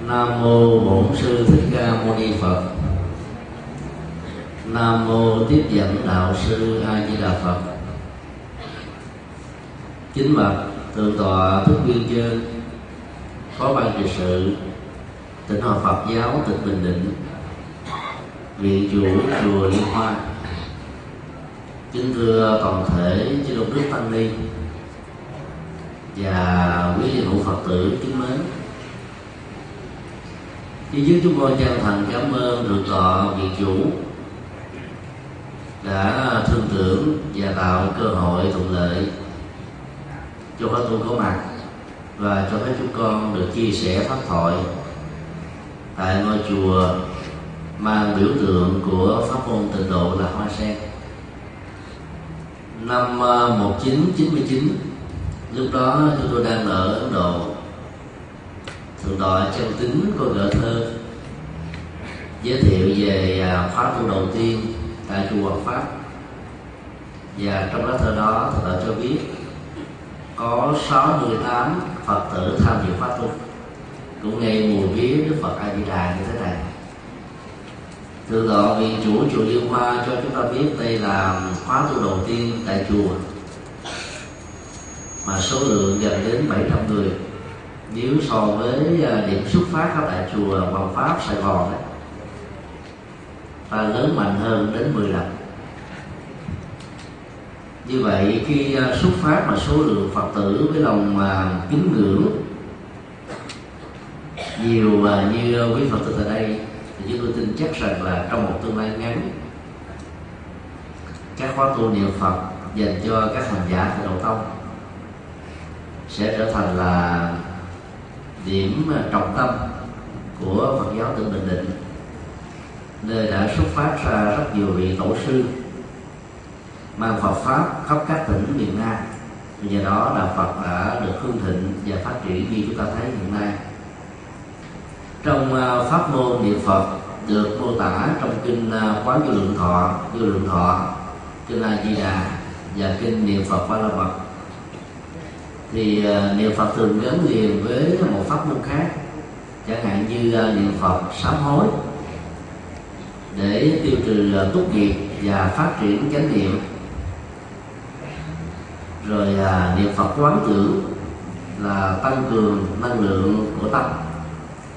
nam mô bổn sư thích ca mâu ni phật. Nam mô tiếp dẫn đạo sư a di đà phật. Kính bạch thượng tọa thức viên trên phó ban trị sự tỉnh hòa phật giáo tỉnh bình định viện chủ chùa liên hoa. Kính thưa toàn thể chế độ đức tăng ni và quý vị hữu phật tử kính mến. Chứ trước chúng con chân thành cảm ơn được tọa vị chủ đã thương tưởng và tạo cơ hội thuận lợi cho các tu có mặt và cho phép chúng con được chia sẻ pháp thoại tại ngôi chùa mang biểu tượng của pháp môn tịnh độ là hoa sen. Năm à, 1999 lúc đó chúng tôi đang ở Ấn Độ thượng tọa chân tính có gỡ thơ. Giới thiệu về à, khóa tu đầu tiên tại chùa Hoàng Pháp. Và trong lá thơ đó thượng tọa cho biết, có 68 Phật tử tham dự pháp tu. Cũng nghe mùi vía Đức Phật A Di Đà như thế này. Thượng tọa vị chủ chùa Liên Hoa cho chúng ta biết đây là khóa tu đầu tiên tại chùa. Mà số lượng gần đến 700 người nếu so với ờ, điểm xuất phát ở tại chùa Hoàng Pháp Sài Gòn đấy ta lớn mạnh hơn đến 10 lần. Như vậy khi ờ, xuất phát mà số lượng phật tử với lòng mà kính ngưỡng nhiều như quý phật tử tại đây, thì chúng tôi tin chắc rằng là trong một tương lai ngắn, các khóa tu niệm phật dành cho các hành giả tại đầu tông sẽ trở thành là điểm ờ, trọng tâm của Phật giáo tỉnh Bình Định, nơi đã xuất phát ra rất nhiều vị tổ sư mang Phật pháp khắp các tỉnh miền Nam. Nhờ đó là Phật đã được hương thịnh và phát triển như chúng ta thấy hiện nay. Trong ờ, pháp môn niệm Phật được mô tả trong kinh ờ, quán vô lượng thọ, vô lượng thọ, kinh A Di Đà và kinh niệm Phật Ba La Mật thì uh, niệm phật thường gắn liền với một pháp môn khác chẳng hạn như uh, niệm phật sám hối để tiêu trừ uh, túc nghiệp và phát triển chánh niệm. Rồi uh, niệm phật quán tưởng là tăng cường năng lượng của tâm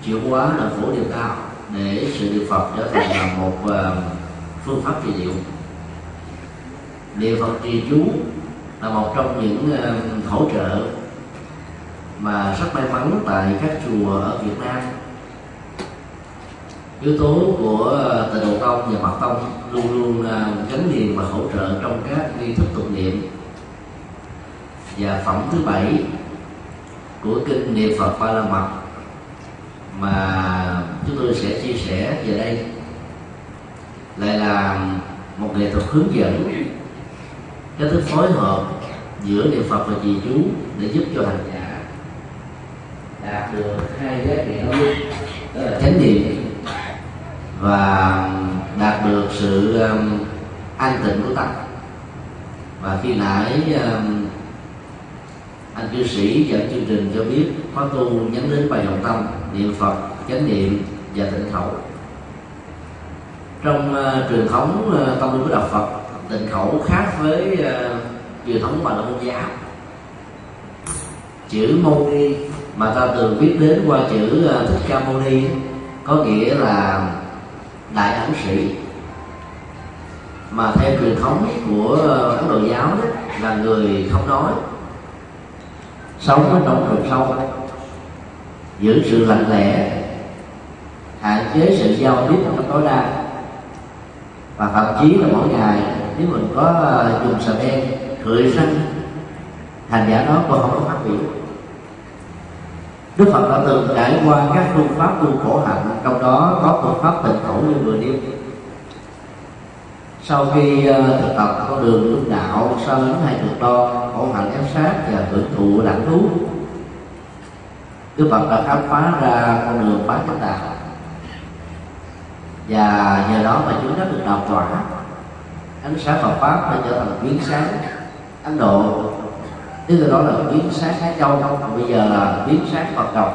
chuyển hóa là phổ điều cao để sự niệm phật trở thành là một uh, phương pháp trị liệu. Niệm phật trì chú là một trong những hỗ trợ mà rất may mắn tại các chùa ở Việt Nam. Yếu tố của ờ, tịnh độ tông và mật tông luôn luôn ờ, gắn liền và hỗ trợ trong các nghi thức tụng niệm. Và phẩm thứ bảy của kinh niệm Phật Ba La Mật mà chúng tôi sẽ chia sẻ về đây lại là một nghệ thuật hướng dẫn cái thức phối hợp giữa niệm phật và trì chú để giúp cho hành giả đạt được hai giá trị đó. Đó là chánh niệm và đạt được sự um, an tịnh của tâm. Và khi nãy um, anh cư sĩ dẫn chương trình cho biết khóa tu nhắm đến bài dòng tâm niệm phật chánh niệm và tịnh khẩu trong uh, truyền thống uh, tâm linh của đạo phật tịnh khẩu khác với uh, truyền thống bà la môn giáo chữ mâu ni mà ta thường biết đến qua chữ uh, thích ca mâu ni có nghĩa là đại ẩn sĩ. Mà theo truyền thống của ấn độ giáo đó, là người không nói. Sống ở trong rừng sâu giữ sự lạnh lẽ hạn chế sự giao tiếp một tối đa. Và thậm chí là mỗi ngày nếu mình có à, dùng sợi đen, cười răng hành giả đó còn không có phát biểu. Đức Phật đã từng trải qua các phương pháp tu khổ hạnh Trong đó có phương pháp tịnh khẩu như vừa nêu. Sau khi à, thực tập con đường lương đạo Sau đến hai cực đo khổ hạnh ép sát và hưởng thụ lãnh thú Đức Phật đã khám phá ra con đường bát chánh đạo. Và nhờ đó mà chúng đã được đào tỏa ánh sáng Phật pháp đã trở thành biến sáng Ấn Độ. Tức là đó là biến sáng Á Châu. Bây giờ là biến sáng Phật đầu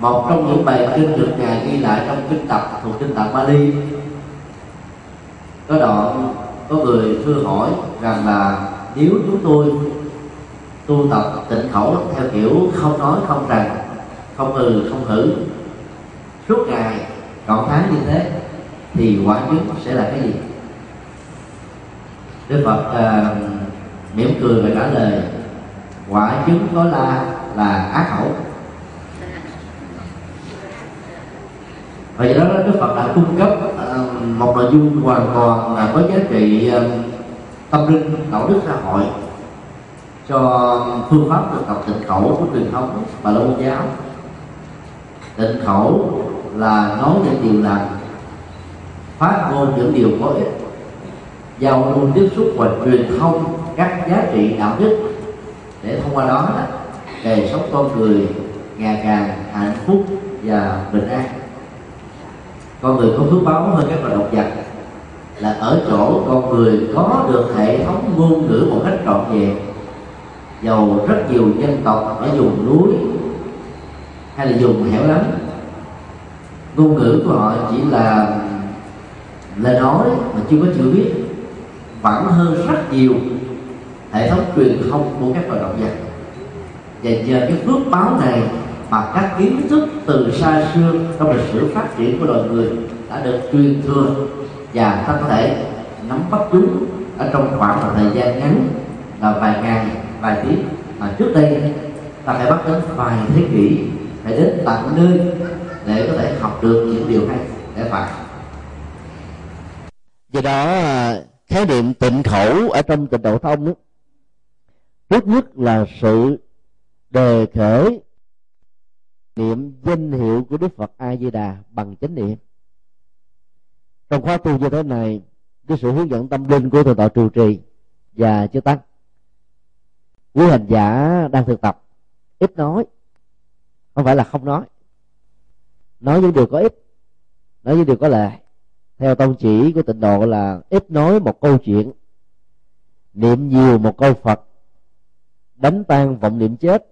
một trong những bài kinh được ngài ghi lại trong kinh tập, thuộc kinh tập Bali. Có đoạn có người thưa hỏi rằng là, nếu chúng tôi tu tập tịnh khẩu theo kiểu không nói, không rằng, không ừ không hử suốt ngày, trọn tháng như thế, thì quả chứng sẽ là cái gì? Đức phật uh, mỉm cười và trả lời quả chứng có la là ác khẩu. Vậy đó đức phật đã cung cấp uh, một nội dung hoàn toàn là có giá trị uh, tâm linh đạo đức xã hội cho phương pháp thực tập tịnh khẩu của truyền thống và lâu giáo. Tịnh khẩu là nói những điều lành phát ngôn những điều có ích giao lưu tiếp xúc và truyền thông các giá trị đạo đức. Để thông qua đó đời sống con người ngày càng hạnh phúc và bình an. Con người có phước báo hơn các loài động vật là ở chỗ con người có được hệ thống ngôn ngữ một cách trọn vẹn. Dầu rất nhiều dân tộc ở vùng núi hay là vùng hẻo lánh. Ngôn ngữ của họ chỉ là lời nói mà chưa có chữ viết vẫn hơn rất nhiều hệ thống truyền thông của các loài động vật và nhờ cái phước báo này mà các kiến thức từ xa xưa trong lịch sử phát triển của loài người đã được truyền thừa và ta có thể nắm bắt chúng ở trong khoảng một thời gian ngắn là vài ngày, vài tiếng. Mà trước đây, ta phải bắt đến vài thế kỷ phải đến tận nơi để có thể học được những điều hay để phải. Do đó à, khái niệm tịnh khẩu ở trong tịnh độ thông đó, trước nhất là sự đề khởi niệm danh hiệu của đức phật a di đà bằng chánh niệm. Trong khóa tu như thế này cái sự hướng dẫn tâm linh của thượng tọa trụ trì và chư tăng quý hành giả đang thực tập ít nói không phải là không nói. Nói những điều có ích nói những điều có lợi theo tông chỉ của tịnh độ là ít nói một câu chuyện, niệm nhiều một câu phật, đánh tan vọng niệm chết,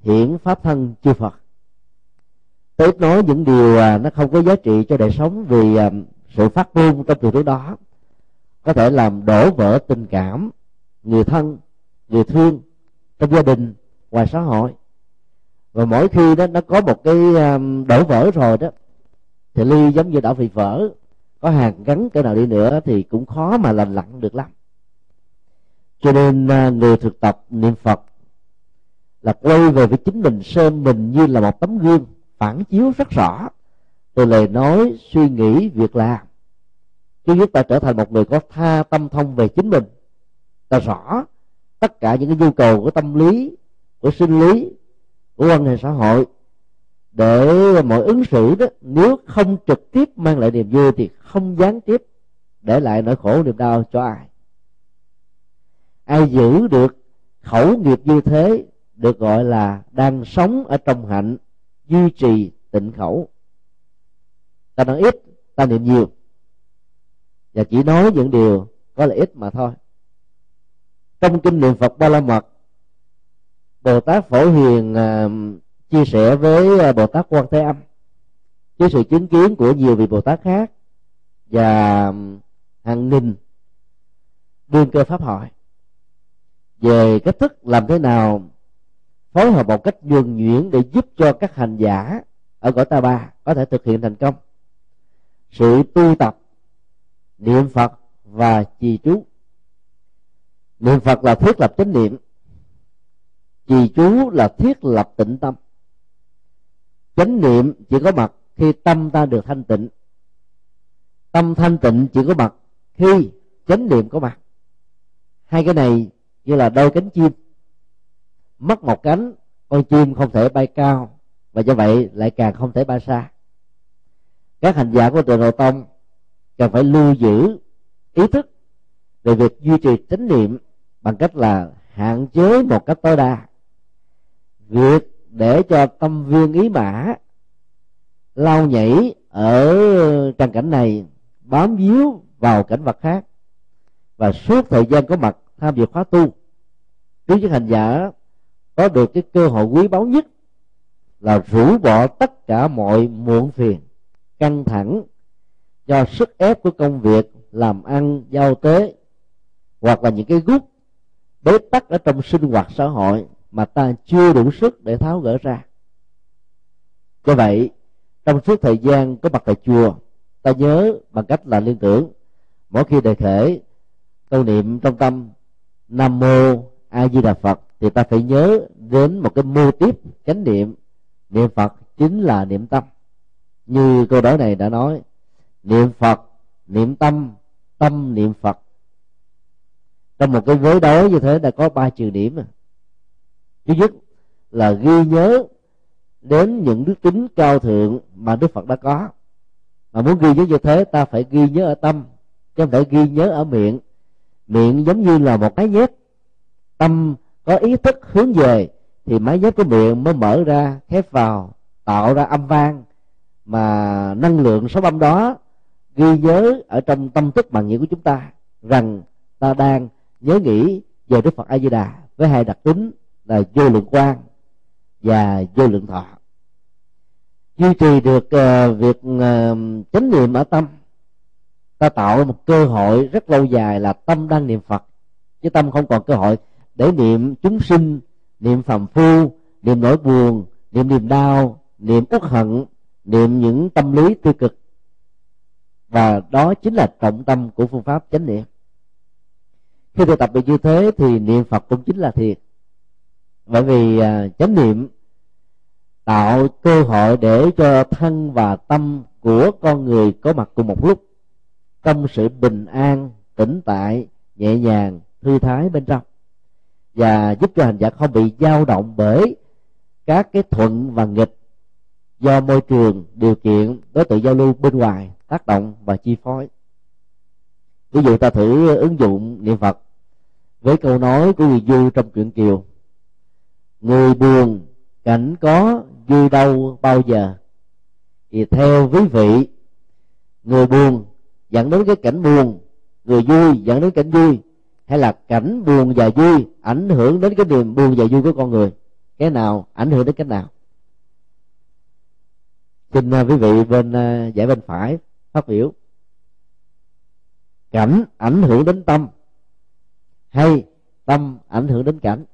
hiển pháp thân chư phật. Tôi ít nói những điều à, nó không có giá trị cho đời sống vì à, sự phát ngôn trong từ đó. Có thể làm đổ vỡ tình cảm, người thân, người thương trong gia đình, ngoài xã hội. Và mỗi khi đó nó có một cái à, đổ vỡ rồi đó, thì ly giống như đã bị vỡ có hàng gắn cái nào đi nữa thì cũng khó mà lành lặn được lắm. Cho nên à, người thực tập niệm phật là quay về với chính mình, xem mình như là một tấm gương phản chiếu rất rõ từ lời nói, suy nghĩ, việc làm. Chứ giúp ta trở thành một người có tha tâm thông về chính mình. Ta rõ tất cả những cái nhu cầu của tâm lý, của sinh lý, của quan hệ xã hội để mọi ứng xử đó, nếu không trực tiếp mang lại niềm vui thì không gián tiếp để lại nỗi khổ niềm đau cho ai. Ai giữ được khẩu nghiệp như thế được gọi là đang sống ở trong hạnh, duy trì tịnh khẩu. Ta nói ít, ta niệm nhiều. Và chỉ nói những điều có lợi ích mà thôi. Trong kinh niệm phật ba la mật, bồ tát phổ hiền à, chia sẻ với ờ, bồ tát quan thế âm, với sự chứng kiến của nhiều vị bồ tát khác và hàng nghìn đương cơ pháp hội. Về cách thức làm thế nào phối hợp một cách nhuần nhuyễn để giúp cho các hành giả ở cõi ta bà có thể thực hiện thành công. Sự tu tập, niệm phật và trì chú niệm phật là thiết lập chánh niệm, trì chú là thiết lập tịnh tâm chánh niệm chỉ có mặt khi tâm ta được thanh tịnh. Tâm thanh tịnh chỉ có mặt khi chánh niệm có mặt. Hai cái này như là đôi cánh chim. Mất một cánh, con chim không thể bay cao và do vậy lại càng không thể bay xa. Các hành giả của trường nội tông cần phải lưu giữ ý thức về việc duy trì chánh niệm bằng cách là hạn chế một cách tối đa việc để cho tâm viên ý mã lao nhảy ở tràng cảnh này bám víu vào cảnh vật khác. Và suốt thời gian có mặt tham dự khóa tu trí chức hành giả có được cái cơ hội quý báu nhất là rũ bỏ tất cả mọi muộn phiền, căng thẳng do sức ép của công việc làm ăn, giao tế hoặc là những cái gút bế tắc ở trong sinh hoạt xã hội mà ta chưa đủ sức để tháo gỡ ra. Do vậy, trong suốt thời gian có mặt tại chùa, ta nhớ bằng cách là liên tưởng, mỗi khi đề khể câu niệm trong tâm, nam mô a di đà phật, thì ta phải nhớ đến một cái mô tiếp chánh niệm. Niệm phật chính là niệm tâm. Như câu nói này đã nói, niệm phật, niệm tâm tâm niệm phật. Trong một cái vối đối như thế đã có ba trừ điểm thứ nhất là ghi nhớ đến những đức tính cao thượng mà đức phật đã có. Mà muốn ghi nhớ như thế, ta phải ghi nhớ ở tâm, chứ không phải ghi nhớ ở miệng. Miệng giống như là một cái nhét tâm có ý thức hướng về, thì máy nhét của miệng mới mở ra khép vào, tạo ra âm vang. Mà năng lượng số âm đó ghi nhớ ở trong tâm thức bằng nghĩa của chúng ta, rằng ta đang nhớ nghĩ về đức phật a di đà với hai đặc tính là vô lượng quan và vô lượng thọ. Duy trì được uh, việc uh, chánh niệm ở tâm ta tạo một cơ hội rất lâu dài là tâm đang niệm phật chứ tâm không còn cơ hội để niệm chúng sinh niệm phàm phu niệm nỗi buồn niệm niềm đau niệm uất hận niệm những tâm lý tiêu cực. Và đó chính là trọng tâm của phương pháp chánh niệm. Khi thực tập được như thế thì niệm phật cũng chính là thiền bởi vì à, chánh niệm tạo cơ hội để cho thân và tâm của con người có mặt cùng một lúc, trong sự bình an, tĩnh tại, nhẹ nhàng, thư thái bên trong. Và giúp cho hành giả không bị dao động bởi các cái thuận và nghịch do môi trường điều kiện đối tượng giao lưu bên ngoài tác động và chi phối. Ví dụ ta thử ứng dụng niệm phật với câu nói của người du trong truyện kiều người buồn cảnh có vui đâu bao giờ. Thì theo quý vị người buồn dẫn đến cái cảnh buồn người vui dẫn đến cảnh vui hay là cảnh buồn và vui ảnh hưởng đến cái niềm buồn và vui của con người cái nào ảnh hưởng đến cái nào? Xin uh, quý vị bên uh, giải bên phải phát biểu. Cảnh ảnh hưởng đến tâm hay tâm ảnh hưởng đến cảnh?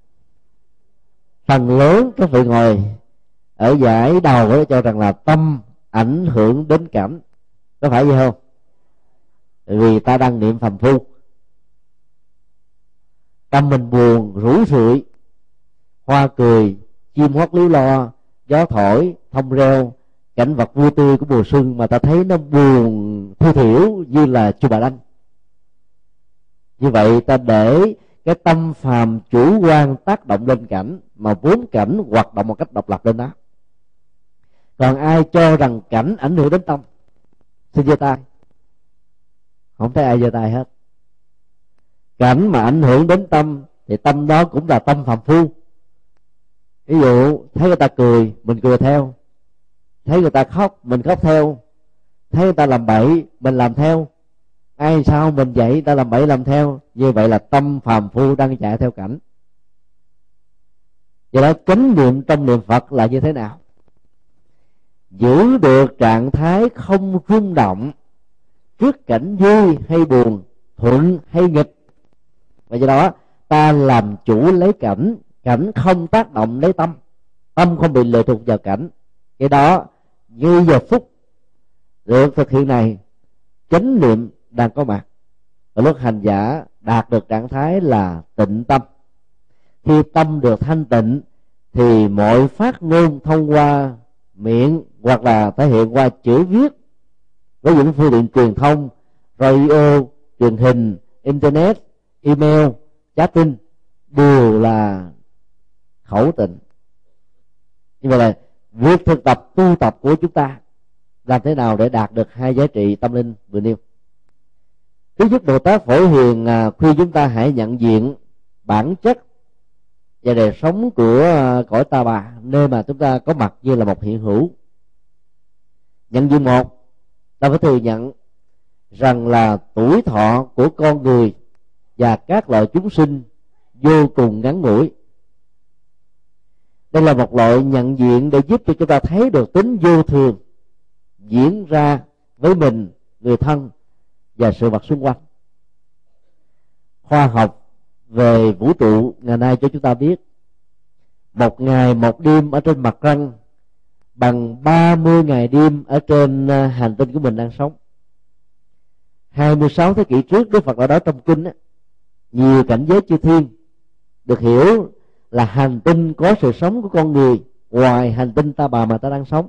Phần lớn các vị ngồi ở giải đầu đó cho rằng là tâm ảnh hưởng đến cảnh có phải vậy không? Vì ta đang niệm phàm phu. Tâm mình buồn rủi rượi, hoa cười, chim hót líu lo, gió thổi, thông reo, cảnh vật vui tươi của mùa xuân mà ta thấy nó buồn thu thiểu như là chùa bà đanh. Như vậy ta để cái tâm phàm chủ quan tác động lên cảnh, mà vốn cảnh hoạt động một cách độc lập lên đó. Còn ai cho rằng cảnh ảnh hưởng đến tâm? Xin giơ tay. Không thấy ai giơ tay hết. Cảnh mà ảnh hưởng đến tâm, thì tâm đó cũng là tâm phàm phu. Ví dụ, thấy người ta cười, mình cười theo. Thấy người ta khóc, mình khóc theo. Thấy người ta làm bậy, mình làm theo ai sao mình dạy ta làm bậy làm theo. Như vậy là tâm phàm phu đang chạy theo cảnh. Do đó chánh niệm trong niệm phật là như thế nào? Giữ được trạng thái không rung động, trước cảnh vui hay buồn, thuận hay nghịch. Và do đó, ta làm chủ lấy cảnh cảnh không tác động lấy tâm. Tâm không bị lệ thuộc vào cảnh. Cái đó, như giờ phút được thực hiện này, chánh niệm đang có mặt. Và lúc hành giả đạt được trạng thái là tịnh tâm. Khi tâm được thanh tịnh, thì mọi phát ngôn thông qua miệng hoặc là thể hiện qua chữ viết với những phương tiện truyền thông, radio, truyền hình, internet, email, chatting đều là khẩu tịnh. Như vậy là việc thực tập tu tập của chúng ta làm thế nào để đạt được hai giá trị tâm linh vừa nêu? Thứ nhất bồ tát phổ hiền à, khuyên chúng ta hãy nhận diện bản chất và đời sống của à, cõi ta bà, nơi mà chúng ta có mặt như là một hiện hữu. Nhận diện một, ta phải thừa nhận rằng là tuổi thọ của con người và các loại chúng sinh vô cùng ngắn ngủi. Đây là một loại nhận diện để giúp cho chúng ta thấy được tính vô thường diễn ra với mình, người thân và sự vật xung quanh. Khoa học về vũ trụ ngày nay cho chúng ta biết một ngày một đêm ở trên mặt trăng bằng 30 ngày đêm ở trên à, hành tinh của mình đang sống. 26 thế kỷ trước Đức Phật ở đó trong kinh á, nhiều cảnh giới chư thiên được hiểu là hành tinh có sự sống của con người ngoài hành tinh ta bà mà ta đang sống.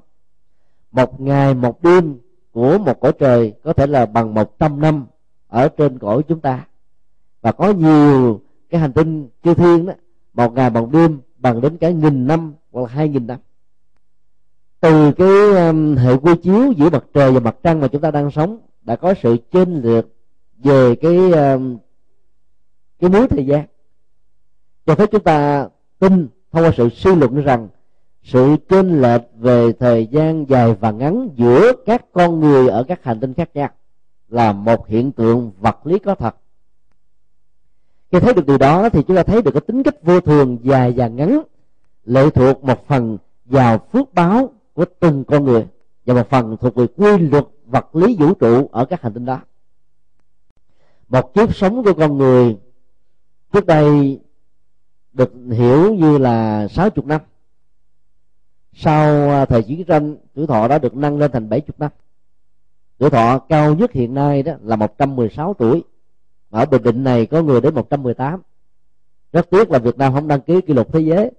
Một ngày một đêm của một cõi trời có thể là bằng một trăm năm ở trên cõi chúng ta. Và có nhiều cái hành tinh chư thiên đó một ngày một đêm bằng đến cả nghìn năm hoặc là hai nghìn năm. Từ cái um, hệ quy chiếu giữa mặt trời và mặt trăng mà chúng ta đang sống đã có sự chênh lệch về cái um, cái mối thời gian. Cho phép chúng ta tin thông qua sự suy luận rằng sự chênh lệch về thời gian dài và ngắn giữa các con người ở các hành tinh khác nhau là một hiện tượng vật lý có thật. Khi thấy được điều đó thì chúng ta thấy được cái tính cách vô thường dài và ngắn lệ thuộc một phần vào phước báo của từng con người và một phần thuộc về quy luật vật lý vũ trụ ở các hành tinh đó. Một kiếp sống của con người trước đây được hiểu như là 60 năm sau à, thời chiến tranh tuổi thọ đã được nâng lên thành 70 năm. Tuổi thọ cao nhất hiện nay đó là 116 tuổi. Ở bình định này có người đến 118 rất tiếc là Việt Nam không đăng ký kỷ lục thế giới.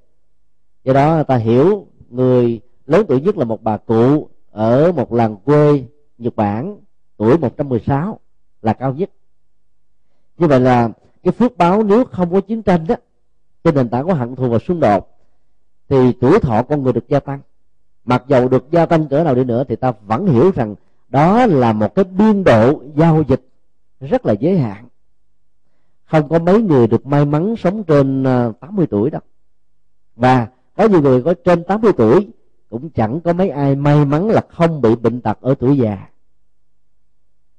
Do đó ta hiểu người lớn tuổi nhất là một bà cụ ở một làng quê Nhật Bản, tuổi 116 là cao nhất. Như vậy là cái phước báo nếu không có chiến tranh đó trên nền tảng của hận thù và xung đột thì tuổi thọ con người được gia tăng. Mặc dầu được gia tăng cỡ nào đi nữa, thì ta vẫn hiểu rằng đó là một cái biên độ giao dịch rất là giới hạn. Không có mấy người được may mắn sống trên à, 80 tuổi đâu. Và có nhiều người có trên 80 tuổi cũng chẳng có mấy ai may mắn là không bị bệnh tật ở tuổi già.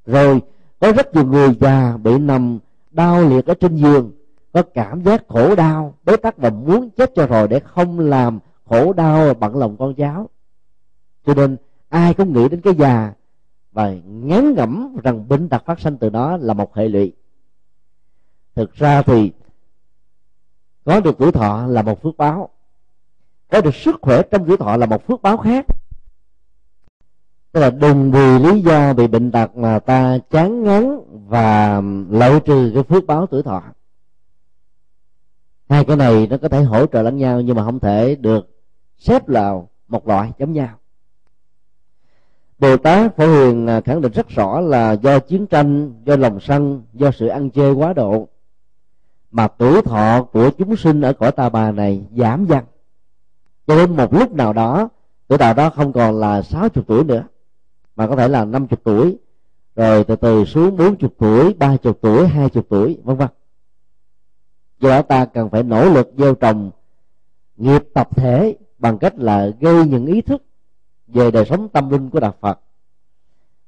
Rồi có rất nhiều người già bị nằm đau liệt ở trên giường có cảm giác khổ đau, bế tắc và muốn chết cho rồi để không làm khổ đau bận lòng con cháu. Cho nên, ai cũng nghĩ đến cái già và ngán ngẩm rằng bệnh tật phát sinh từ đó là một hệ lụy. Thực ra thì, có được tuổi thọ là một phước báo. Có được sức khỏe trong tuổi thọ là một phước báo khác. Tức là đừng vì lý do bị bệnh tật mà ta chán ngán và loại trừ cái phước báo tuổi thọ hai cái này nó có thể hỗ trợ lẫn nhau nhưng mà không thể được xếp vào một loại giống nhau. Bồ Tát Phổ Hiền à, khẳng định rất rõ là do chiến tranh, do lòng sân, do sự ăn chơi quá độ mà tuổi thọ của chúng sinh ở cõi ta bà này giảm dần. Cho đến một lúc nào đó tuổi thọ đó không còn là 60 tuổi nữa mà có thể là 50 tuổi rồi từ từ xuống 40 tuổi 30 tuổi 20 tuổi vân vân do đó ta cần phải nỗ lực gieo trồng nghiệp tập thể bằng cách là gây những ý thức về đời sống tâm linh của đạo phật,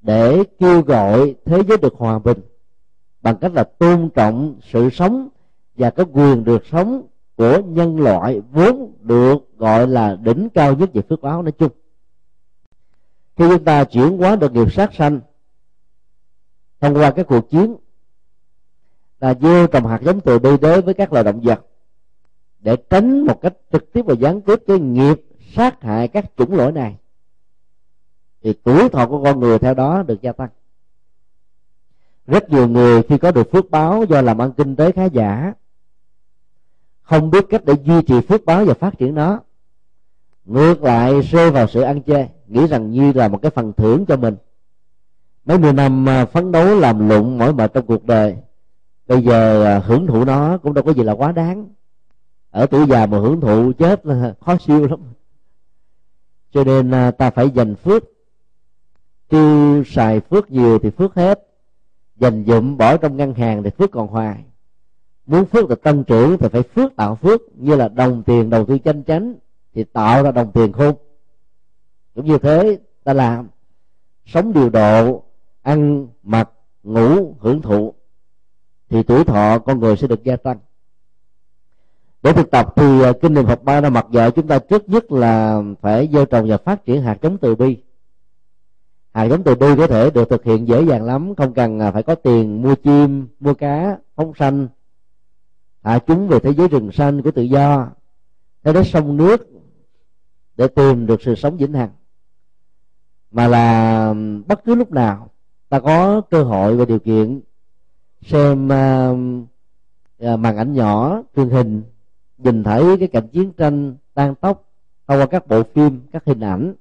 để kêu gọi thế giới được hòa bình bằng cách là tôn trọng sự sống và cái quyền được sống của nhân loại vốn được gọi là đỉnh cao nhất về phước báo nói chung. Khi chúng ta chuyển hóa được nghiệp sát sanh thông qua các cuộc chiến là gieo trồng hạt giống từ bi đối với các loài động vật. Để tránh một cách trực tiếp và gián tiếp cái nghiệp sát hại các chủng loại này thì tuổi thọ của con người theo đó được gia tăng. Rất nhiều người khi có được phước báo do làm ăn kinh tế khá giả không biết cách để duy trì phước báo và phát triển nó ngược lại rơi vào sự ăn chê, nghĩ rằng như là một cái phần thưởng cho mình. Mấy mươi năm à, phấn đấu làm lụng mỏi mệt trong cuộc đời bây giờ à, hưởng thụ nó cũng đâu có gì là quá đáng. Ở tuổi già mà hưởng thụ chết là khó siêu lắm. Cho nên à, ta phải dành phước. Tiêu xài phước nhiều thì phước hết. Dành dụm bỏ trong ngân hàng thì phước còn hoài. Muốn phước được tăng trưởng thì phải phước tạo phước. Như là đồng tiền đầu tư chân chánh thì tạo ra đồng tiền khôn. Cũng như thế, ta làm. Sống điều độ, ăn, mặc, ngủ, hưởng thụ thì tuổi thọ con người sẽ được gia tăng. Để thực tập thì à, kinh niệm phật ba la mặc dạy chúng ta trước nhất là phải gieo trồng và phát triển hạt giống từ bi. Hạt giống từ bi có thể được thực hiện dễ dàng lắm, không cần à, phải có tiền mua chim, mua cá, phóng sanh. Thả chúng về thế giới rừng xanh của tự do, thế đến sông nước để tìm được sự sống vĩnh hằng. Mà là bất cứ lúc nào ta có cơ hội và điều kiện xem uh, màn ảnh nhỏ truyền hình nhìn thấy cái cảnh chiến tranh tan tốc thông qua các bộ phim các hình ảnh.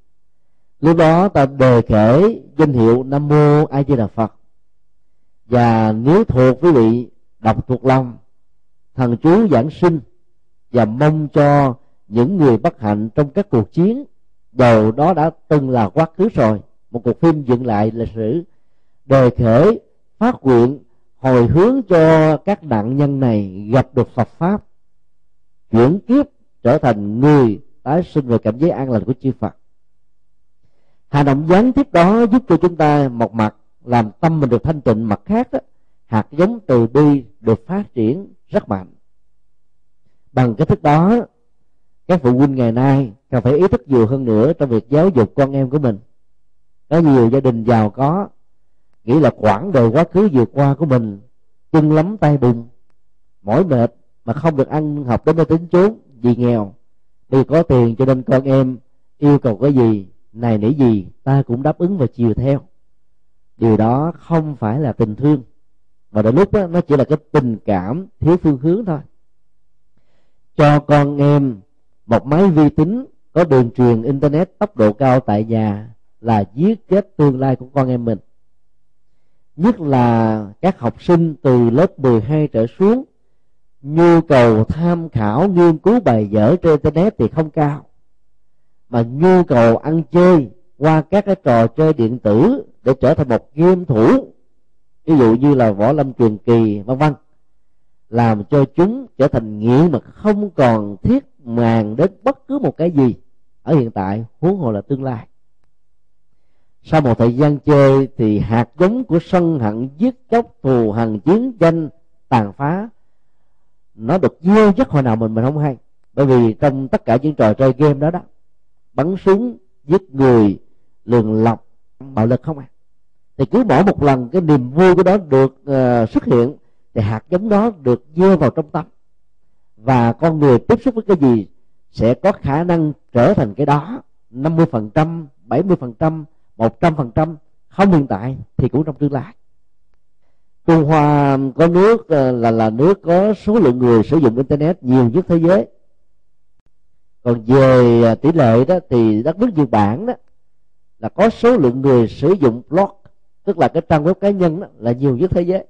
Lúc đó ta đề khể danh hiệu nam mô a di đà phật. Và nếu thuộc quý vị đọc thuộc lòng thần chú giảng sinh và mong cho những người bất hạnh trong các cuộc chiến dầu đó đã từng là quá khứ rồi một cuộc phim dựng lại lịch sử đề khể phát nguyện hồi hướng cho các nạn nhân này gặp được Phật pháp chuyển kiếp trở thành người tái sinh về cảnh giới an lành của chư Phật. Hành động gián tiếp đó giúp cho chúng ta một mặt làm tâm mình được thanh tịnh mặt khác đó, hạt giống từ bi được phát triển rất mạnh. Bằng cái thức đó các phụ huynh ngày nay cần phải ý thức nhiều hơn nữa trong việc giáo dục con em của mình. Có nhiều gia đình giàu có nghĩ là quãng đời quá khứ vừa qua của mình chân lắm tay bùn mỏi mệt mà không được ăn học đến nơi tính chốn vì nghèo. Vì có tiền cho nên con em yêu cầu cái gì này nỉ gì ta cũng đáp ứng và chiều theo. Điều đó không phải là tình thương mà đôi lúc đó, nó chỉ là cái tình cảm thiếu phương hướng thôi. Cho con em một máy vi tính có đường truyền internet tốc độ cao tại nhà là giết chết tương lai của con em mình nhất là các học sinh từ lớp 12 trở xuống. Nhu cầu tham khảo nghiên cứu bài vở trên internet thì không cao. Mà nhu cầu ăn chơi qua các cái trò chơi điện tử để trở thành một game thủ, ví dụ như là võ lâm truyền kỳ, vân vân, làm cho chúng trở thành nghiện mà không còn thiết màng đến bất cứ một cái gì ở hiện tại, huống hồ là tương lai sau một thời gian chơi thì hạt giống của sân hận giết chóc thù hằn chiến tranh tàn phá. Nó được gieo rất hồi nào mình mình không hay. Bởi vì trong tất cả những trò chơi game đó đó bắn súng giết người lường lọc bạo lực không à thì cứ mỗi một lần cái niềm vui của đó được uh, xuất hiện thì hạt giống đó được gieo vào trong tâm và con người tiếp xúc với cái gì sẽ có khả năng trở thành cái đó. 50%, 70%, 100% không hiện tại thì cũng trong tương lai. Trung Hoa có nước ờ, là là nước có số lượng người sử dụng internet nhiều nhất thế giới. Còn về ờ, tỷ lệ đó thì đất nước Nhật Bản đó là có số lượng người sử dụng blog tức là cái trang web cá nhân đó, là nhiều nhất thế giới.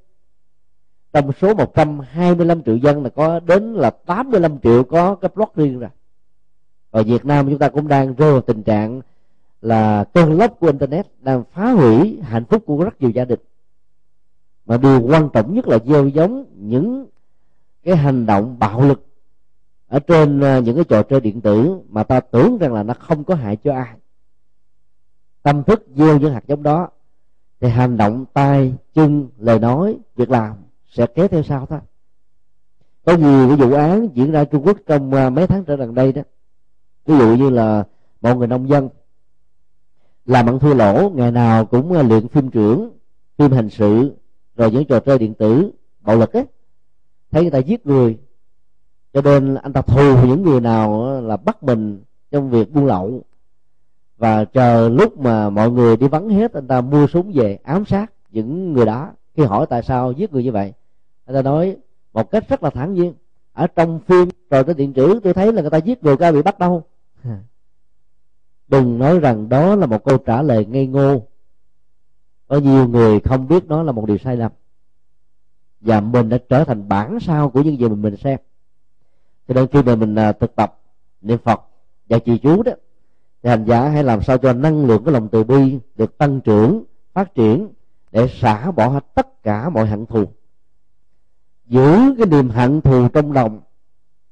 Trong số 125 triệu dân là có đến là 85 triệu có cái blog riêng rồi. Ở Việt Nam chúng ta cũng đang rơi vào tình trạng là cơn lốc của internet đang phá hủy hạnh phúc của rất nhiều gia đình. Mà điều quan trọng nhất là gieo giống những cái hành động bạo lực ở trên à, những cái trò chơi điện tử mà ta tưởng rằng là nó không có hại cho ai. Tâm thức gieo những hạt giống đó thì hành động tay, chân, lời nói, việc làm sẽ kéo theo sau thôi. Có nhiều cái vụ án diễn ra trung quốc trong à, mấy tháng trở gần đây đó. Ví dụ như là một người nông dân làm ăn thua lỗ, ngày nào cũng ờ, luyện phim trưởng, phim hình sự, rồi những trò chơi điện tử, bạo lực ấy thấy người ta giết người, cho nên anh ta thù những người nào ờ, là bắt mình trong việc buôn lậu. Và chờ lúc mà mọi người đi vắng hết, anh ta mua súng về ám sát những người đó. Khi hỏi tại sao giết người như vậy, anh ta nói một cách rất là thản nhiên. Ở trong phim rồi tới điện tử, tôi thấy là người ta giết người có bị bắt đâu đừng nói rằng đó là một câu trả lời ngây ngô. Có nhiều người không biết đó là một điều sai lầm. Và mình đã trở thành bản sao của những gì mình mình xem. Cho nên khi mà mình à, thực tập niệm phật và trì chú đó, thì hành giả hãy làm sao cho năng lượng của lòng từ bi được tăng trưởng, phát triển để xả bỏ hết tất cả mọi hận thù. Giữ cái niềm hận thù trong lòng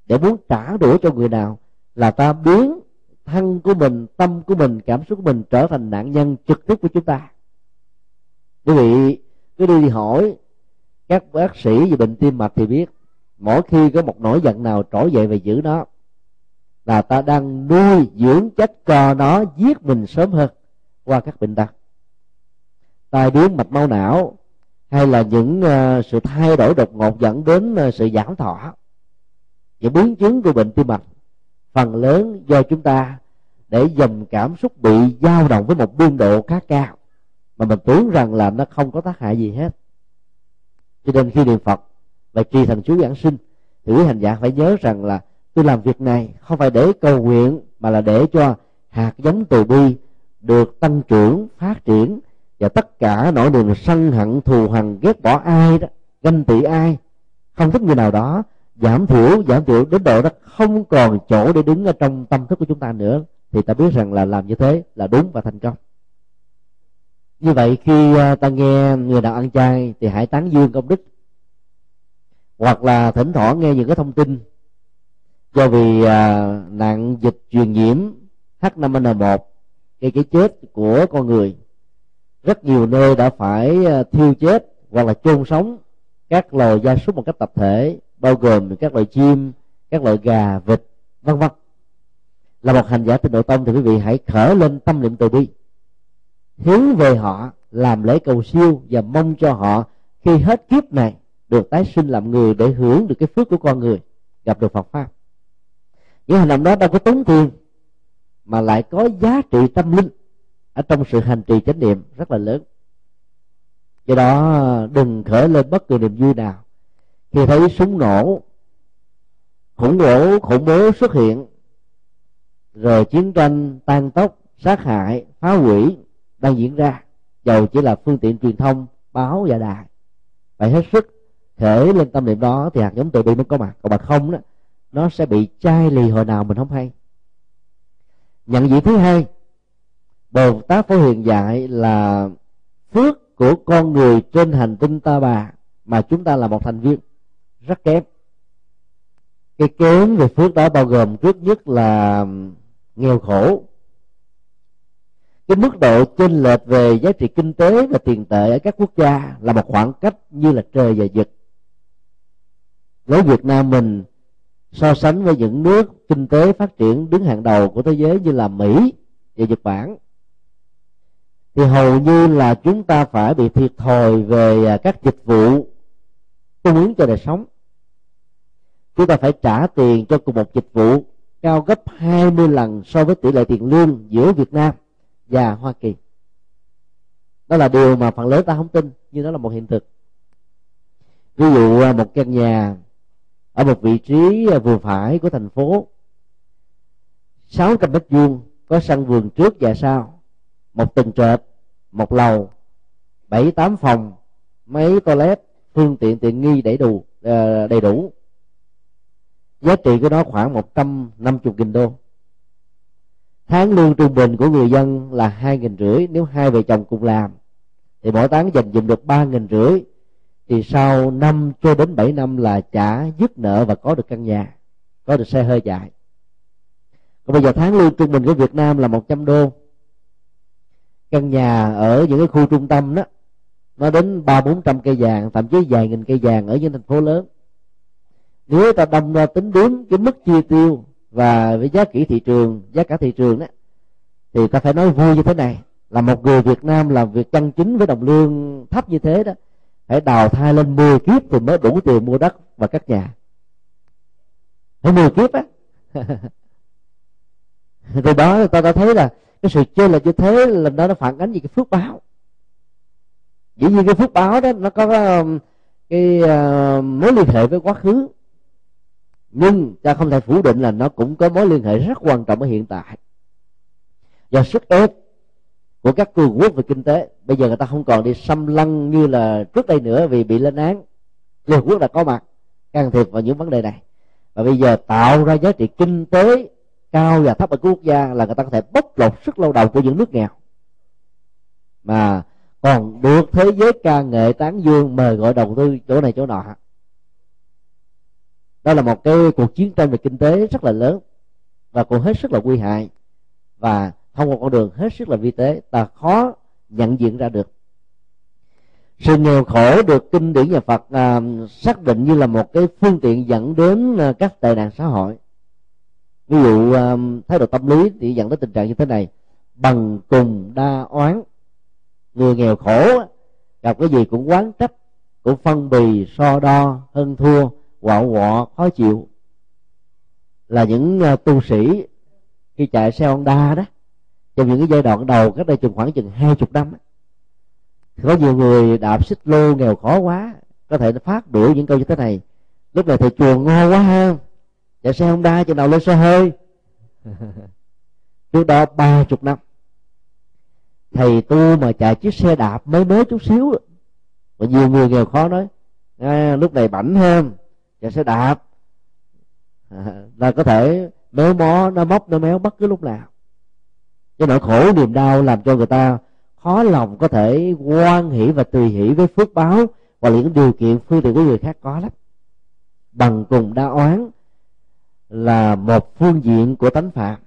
để muốn trả đũa cho người nào là ta biến thân của mình tâm của mình cảm xúc của mình trở thành nạn nhân trực tiếp của chúng ta. Quý vị cứ đi hỏi các bác sĩ về bệnh tim mạch thì biết mỗi khi có một nỗi giận nào trỗi dậy và giữ nó là ta đang nuôi dưỡng chất cho nó giết mình sớm hơn qua các bệnh tật. Tai biến mạch máu não hay là những uh, sự thay đổi đột ngột dẫn đến uh, sự giảm thọ. Những biến chứng của bệnh tim mạch phần lớn do chúng ta để dòng cảm xúc bị dao động với một biên độ khá cao. Mà mình tưởng rằng là nó không có tác hại gì hết. Cho nên khi niệm phật và trì thần chú giảng sinh, thì quý hành giả phải nhớ rằng là tôi làm việc này không phải để cầu nguyện, mà là để cho hạt giống từ bi được tăng trưởng, phát triển, và tất cả nỗi niềm sân hận, thù hằn, ghét bỏ ai đó, ganh tị ai, không thích người nào đó giảm thiểu giảm thiểu đến độ đó không còn chỗ để đứng ở trong tâm thức của chúng ta nữa thì ta biết rằng là làm như thế là đúng và thành công. Như vậy khi à, ta nghe người nào ăn chay thì hãy tán dương công đức hoặc là thỉnh thoảng nghe những cái thông tin do vì à, nạn dịch truyền nhiễm H5N1 gây cái chết của con người. Rất nhiều nơi đã phải à, thiêu chết hoặc là chôn sống các loài gia súc một cách tập thể bao gồm các loại chim, các loại gà, vịt, vân vân. Là một hành giả tịnh độ tông thì quý vị hãy khởi lên tâm niệm từ bi. Hướng về họ, làm lễ cầu siêu và mong cho họ khi hết kiếp này được tái sinh làm người để hưởng được cái phước của con người, gặp được Phật pháp. Những hành động đó đâu có tốn tiền, mà lại có giá trị tâm linh ở trong sự hành trì chánh niệm rất là lớn. Do đó, đừng khởi lên bất kỳ niềm vui nào khi thấy súng nổ, khủng bố khủng bố xuất hiện. Rồi chiến tranh, tan tốc, sát hại, phá hủy đang diễn ra. Dầu chỉ là phương tiện truyền thông, báo và đài. Phải hết sức thể lên tâm niệm đó thì hạt giống từ bi mới có mặt. Còn mà không đó, nó sẽ bị chai lì hồi nào mình không hay. Nhận diện thứ hai, bồ tát phổ hiền dạy là phước của con người trên hành tinh ta bà, mà chúng ta là một thành viên rất kém. Cái kém về phước đó bao gồm trước nhất là nghèo khổ. Cái mức độ chênh lệch về giá trị kinh tế và tiền tệ ở các quốc gia là một khoảng cách như là trời và vực. Lấy Việt Nam mình so sánh với những nước kinh tế phát triển đứng hàng đầu của thế giới như là Mỹ và Nhật Bản, thì hầu như là chúng ta phải bị thiệt thòi về à, các dịch vụ cung ứng cho đời sống chúng ta phải trả tiền cho cùng một dịch vụ cao gấp 20 lần so với tỷ lệ tiền lương giữa Việt Nam và Hoa Kỳ. Đó là điều mà phần lớn ta không tin, nhưng đó là một hiện thực. Ví dụ à, một căn nhà ở một vị trí à, vừa phải của thành phố 600 mét vuông, có sân vườn trước và sau, một tầng trệt, một lầu, bảy tám phòng, mấy toilet, phương tiện tiện nghi đầy đủ à, đầy đủ giá trị của nó khoảng 150 nghìn đô. Tháng lương trung bình của người dân là hai nghìn rưỡi, nếu hai vợ chồng cùng làm. Thì mỗi tháng dành dụm được ba nghìn rưỡi, thì sau năm cho đến bảy năm là trả dứt nợ và có được căn nhà, có được xe hơi chạy. Còn bây giờ tháng lương trung bình của Việt Nam là 100 đô. Căn nhà ở những cái khu trung tâm đó, nó đến ba bốn trăm cây vàng, thậm chí vài nghìn cây vàng ở những thành phố lớn nếu ta đâm ra tính đúng cái mức chi tiêu và với giá kỹ thị trường giá cả thị trường đó thì ta phải nói vui như thế này là một người Việt Nam làm việc chân chính với đồng lương thấp như thế đó phải đào thai lên 10 kiếp thì mới đủ tiền mua đất và các nhà. Phải 10 kiếp á. Từ đó ta đã thấy là cái sự chơi là như thế là nó nó phản ánh gì cái phước báo. Dĩ nhiên cái phước báo đó nó có um, cái uh, mối liên hệ với quá khứ nhưng ta không thể phủ định là nó cũng có mối liên hệ rất quan trọng ở hiện tại. Do sức ép của các cường quốc về kinh tế, bây giờ người ta không còn đi xâm lăng như là trước đây nữa vì bị lên án. Liên quốc đã có mặt, can thiệp vào những vấn đề này. Và bây giờ tạo ra giá trị kinh tế cao và thấp ở quốc gia là người ta có thể bóc lột sức lao động của những nước nghèo. Mà còn được thế giới ca nghệ tán dương, mời gọi đầu tư chỗ này chỗ nọ đó là một cái cuộc chiến tranh về kinh tế rất là lớn và cũng hết sức là nguy hại và thông qua con đường hết sức là vi tế ta khó nhận diện ra được. Sự nghèo khổ được kinh điển nhà Phật à, xác định như là một cái phương tiện dẫn đến à, các tệ nạn xã hội. Ví dụ à, thái độ tâm lý thì dẫn đến tình trạng như thế này. Bằng cùng đa oán người nghèo khổ gặp cái gì cũng quán trách cũng phân bì so đo hơn thua quạo quọ khó chịu. Là những ờ, tu sĩ khi chạy xe Honda đó trong những cái giai đoạn đầu cách đây chừng khoảng chừng hai chục năm có nhiều người đạp xích lô nghèo khó quá có thể phát biểu những câu như thế này. Lúc này thầy chùa ngon quá ha chạy xe Honda chừng nào lên xe hơi. Trước đó ba chục năm thầy tu mà chạy chiếc xe đạp mới mới chút xíu mà nhiều người nghèo khó nói à, lúc này bảnh hơn. Dạ, và xe đạp. À, là có thể méo mó nó móc nó méo bất cứ lúc nào. Cái nỗi khổ niềm đau làm cho người ta khó lòng có thể quan hỷ và tùy hỷ với phước báo và những điều kiện phương tiện của người khác có lắm. Bằng cùng đa oán là một phương diện của tánh phạm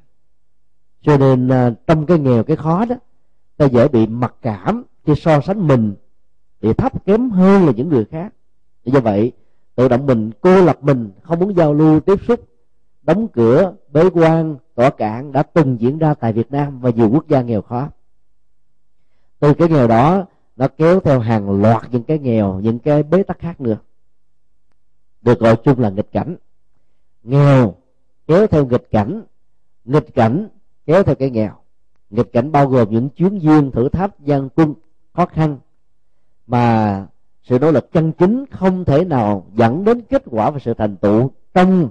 cho nên à, trong cái nghèo cái khó đó ta dễ bị mặc cảm khi so sánh mình thì thấp kém hơn là những người khác. Do vậy tự động mình, cô lập mình, không muốn giao lưu tiếp xúc. Đóng cửa, bế quan tỏa cạn đã từng diễn ra tại Việt Nam và nhiều quốc gia nghèo khó. Từ cái nghèo đó, nó kéo theo hàng loạt những cái nghèo, những cái bế tắc khác nữa. Được gọi chung là nghịch cảnh. Nghèo kéo theo nghịch cảnh nghịch cảnh kéo theo cái nghèo. Nghịch cảnh bao gồm những chuyến duyên thử thách, gian quân, khó khăn, mà sự nỗ lực chân chính không thể nào dẫn đến kết quả và sự thành tựu trong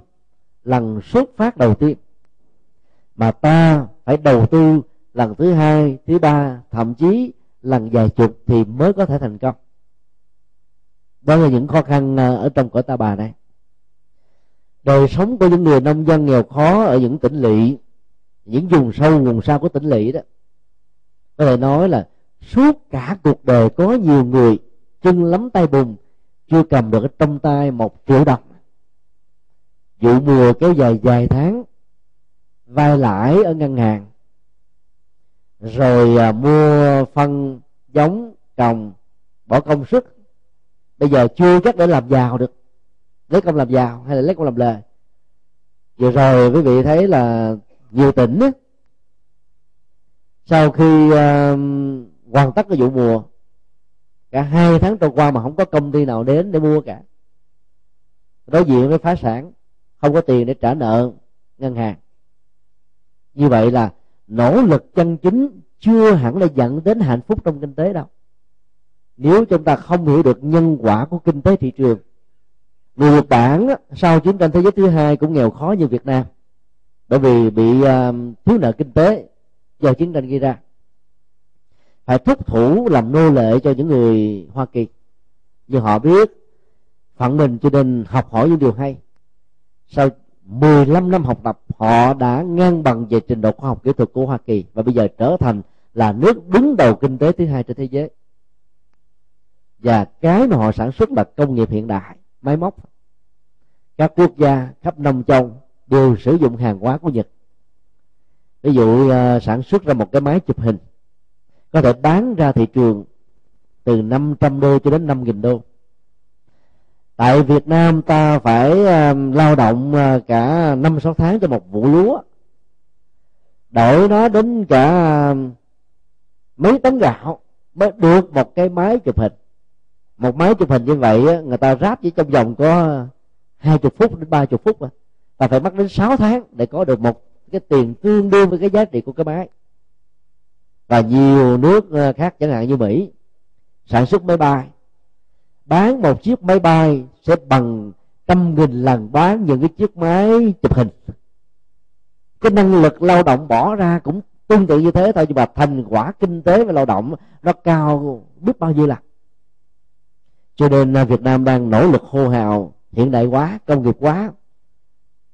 lần xuất phát đầu tiên. Mà ta phải đầu tư lần thứ hai, thứ ba, thậm chí lần vài chục thì mới có thể thành công. Đó là những khó khăn à, ở trong cõi ta bà này. Đời sống của những người nông dân nghèo khó ở những tỉnh lỵ, những vùng sâu, vùng xa của tỉnh lỵ đó, có thể nói là suốt cả cuộc đời có nhiều người chân lắm tay bùn chưa cầm được trong tay một triệu đồng. Vụ mùa kéo dài vài tháng vay lãi ở ngân hàng. Rồi à, mua phân giống trồng bỏ công sức. Bây giờ chưa chắc để làm giàu được. Lấy công làm giàu hay là lấy công làm lề? Vừa rồi quý vị thấy là nhiều tỉnh á, sau khi uh, hoàn tất cái vụ mùa cả hai tháng trôi qua mà không có công ty nào đến để mua cả. Đối diện với phá sản không có tiền để trả nợ ngân hàng. Như vậy là nỗ lực chân chính chưa hẳn là dẫn đến hạnh phúc trong kinh tế đâu. Nếu chúng ta không hiểu được nhân quả của kinh tế thị trường người nhật bản sau chiến tranh thế giới thứ hai cũng nghèo khó như việt nam bởi vì bị uh, thiếu nợ kinh tế do chiến tranh gây ra phải thúc thủ làm nô lệ cho những người hoa kỳ. Nhưng họ biết phận mình cho nên học hỏi những điều hay. Sau 15 năm học tập họ đã ngang bằng về trình độ khoa học kỹ thuật của Hoa Kỳ và bây giờ trở thành là nước đứng đầu kinh tế thứ hai trên thế giới. Và cái mà họ sản xuất là công nghiệp hiện đại máy móc. Các quốc gia khắp nông châu đều sử dụng hàng hóa của Nhật. Ví dụ uh, sản xuất ra một cái máy chụp hình có thể bán ra thị trường từ 500 đô cho đến 5.000 đô. Tại Việt Nam ta phải um, lao động uh, cả năm sáu tháng cho một vụ lúa. Đổi nó đến cả um, mấy tấn gạo mới được một cái máy chụp hình. Một máy chụp hình như vậy người ta ráp chỉ trong vòng có hai chục phút đến ba chục phút mà ta phải mất đến 6 tháng để có được một cái tiền tương đương với cái giá trị của cái máy và nhiều nước ờ, khác chẳng hạn như mỹ. Sản xuất máy bay. Bán một chiếc máy bay sẽ bằng trăm nghìn lần bán những cái chiếc máy chụp hình. Cái năng lực lao động bỏ ra cũng tương tự như thế thôi, nhưng mà thành quả kinh tế và lao động nó cao biết bao nhiêu lần. Cho nên ờ, Việt Nam đang nỗ lực hô hào hiện đại hóa, công nghiệp hóa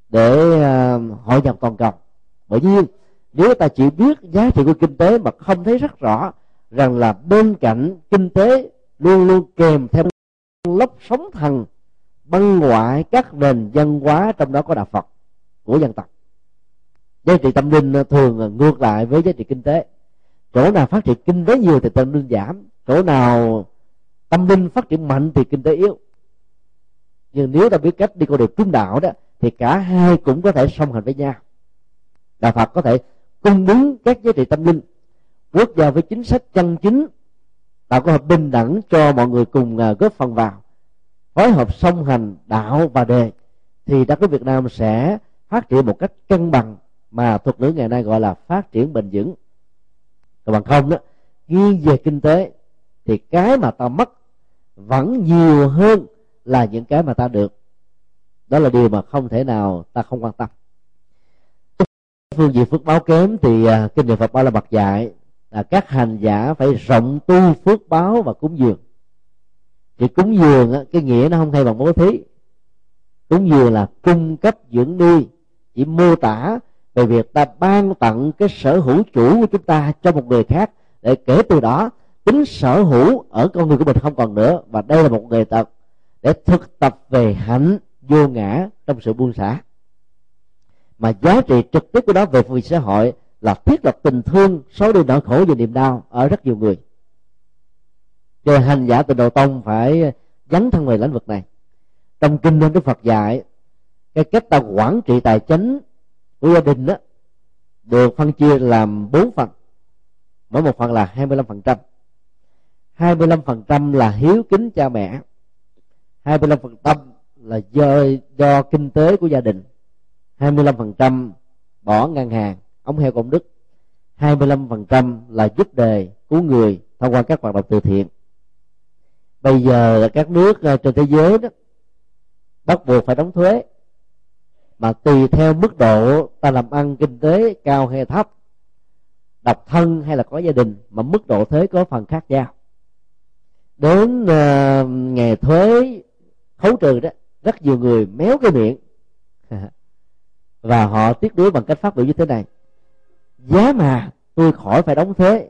để ờ, hội nhập toàn cầu. Bởi nhiên nếu ta chỉ biết giá trị của kinh tế mà không thấy rất rõ rằng là bên cạnh kinh tế luôn luôn kèm theo lốc sống thần, băng ngoại các nền văn hóa trong đó có đạo phật, của dân tộc. Giá trị tâm linh ờ, thường ờ, ngược lại với giá trị kinh tế. Chỗ nào phát triển kinh tế nhiều thì tâm linh giảm, chỗ nào tâm linh phát triển mạnh thì kinh tế yếu. Nhưng nếu ta biết cách đi con đường trung đạo đó, thì cả hai cũng có thể song hành với nhau. Đạo phật có thể cung ứng các giá trị tâm linh. Quốc gia với chính sách chân chính. Tạo cơ hội bình đẳng cho mọi người cùng à, góp phần vào. Phối hợp song hành đạo và đề thì đất nước Việt Nam sẽ phát triển một cách cân bằng mà thuật ngữ ngày nay gọi là phát triển bền vững. Còn bằng không đó, nghiêng về kinh tế thì cái mà ta mất vẫn nhiều hơn là những cái mà ta được. Đó là điều mà không thể nào ta không quan tâm phương diện phước báo kém thì à, kinh niệm Phật ba la mật dạy là các hành giả phải rộng tu phước báo và cúng dường. Thì cúng dường á, cái nghĩa nó không hay bằng bố thí. Cúng dường là cung cấp dưỡng nuôi chỉ mô tả về việc ta ban tặng cái sở hữu chủ của chúng ta cho một người khác để kể từ đó tính sở hữu ở con người của mình không còn nữa. Và đây là một người tật để thực tập về hạnh vô ngã trong sự buông xả mà giá trị trực tiếp của đó về phương xã hội là thiết lập tình thương xóa đi nỗi khổ và niềm đau ở rất nhiều người. Cho hành giả từ đầu tông phải gắn thân về lĩnh vực này. Trong kinh nên đức phật dạy, cái cách ta quản trị tài chính của gia đình đó được phân chia làm bốn phần. Mỗi một phần là 25% 25% là hiếu kính cha mẹ. 25% là do do kinh tế của gia đình. 25% bỏ ngân hàng. Ống heo công đức 25% là giúp đề cứu người thông qua các hoạt động từ thiện. Bây giờ là các nước ờ, trên thế giới đó bắt buộc phải đóng thuế. Mà tùy theo mức độ ta làm ăn kinh tế cao hay thấp độc thân hay là có gia đình mà mức độ thuế có phần khác nhau. Đến uh, ngày thuế khấu trừ đó rất nhiều người méo cái miệng. và họ tiếc nuối bằng cách phát biểu như thế này. Giá mà tôi khỏi phải đóng thuế,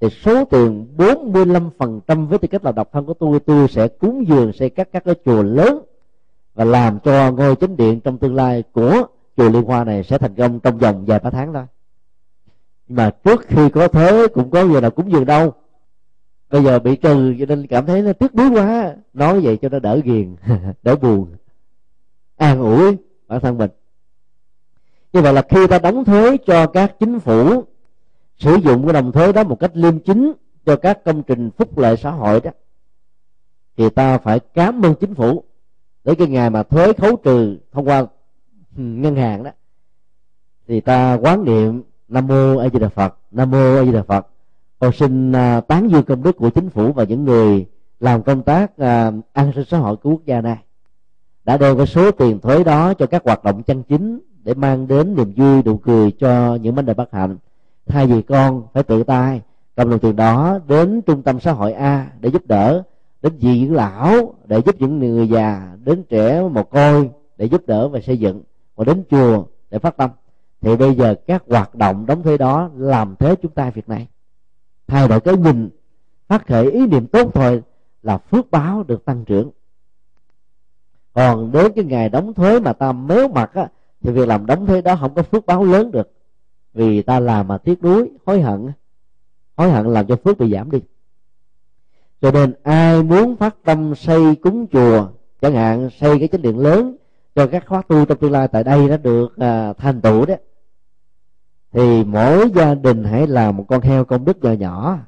thì số tiền 45% với tư cách là độc thân của tôi tôi sẽ cúng dường xây các các cái chùa lớn và làm cho ngôi chính điện trong tương lai của chùa liên hoa này sẽ thành công trong vòng vài ba tháng thôi nhưng mà trước khi có thế cũng có giờ nào cúng dường đâu. Bây giờ bị trừ, cho nên cảm thấy nó tiếc nuối quá. Nói vậy cho nó đỡ ghiền, đỡ buồn. An ủi bản thân mình như vậy là khi ta đóng thuế cho các chính phủ, sử dụng cái đồng thuế đó một cách liêm chính cho các công trình phúc lợi xã hội đó, thì ta phải cảm ơn chính phủ để cái ngày mà thuế khấu trừ thông qua ngân hàng đó, thì ta quán niệm nam mô a di đà phật, nam mô a di đà phật. Con xin à, tán dương công đức của chính phủ và những người làm công tác à, an sinh xã hội của quốc gia này đã đem cái số tiền thuế đó cho các hoạt động chân chính để mang đến niềm vui nụ cười cho những vấn đề bất hạnh. Thay vì con phải tự tay cầm đồng tiền đó đến trung tâm xã hội a để giúp đỡ, đến dị dưỡng lão để giúp những người già, đến trẻ mồ côi để giúp đỡ và xây dựng, và đến chùa để phát tâm. Thì bây giờ các hoạt động đóng thuế đó làm thế chúng ta việc này. Thay đổi cái nhìn, phát khởi ý niệm tốt thôi là phước báo được tăng trưởng. Còn đến cái ngày đóng thuế mà ta méo mặt á thì việc làm đóng thế đó không có phước báo lớn được. Vì ta làm mà tiếc nuối hối hận. Hối hận làm cho phước bị giảm đi. Cho nên ai muốn phát tâm xây cúng chùa chẳng hạn xây cái chánh điện lớn cho các khóa tu trong tương lai tại đây nó được à, thành tựu đó thì mỗi gia đình hãy làm một con heo công đức nhỏ nhỏ.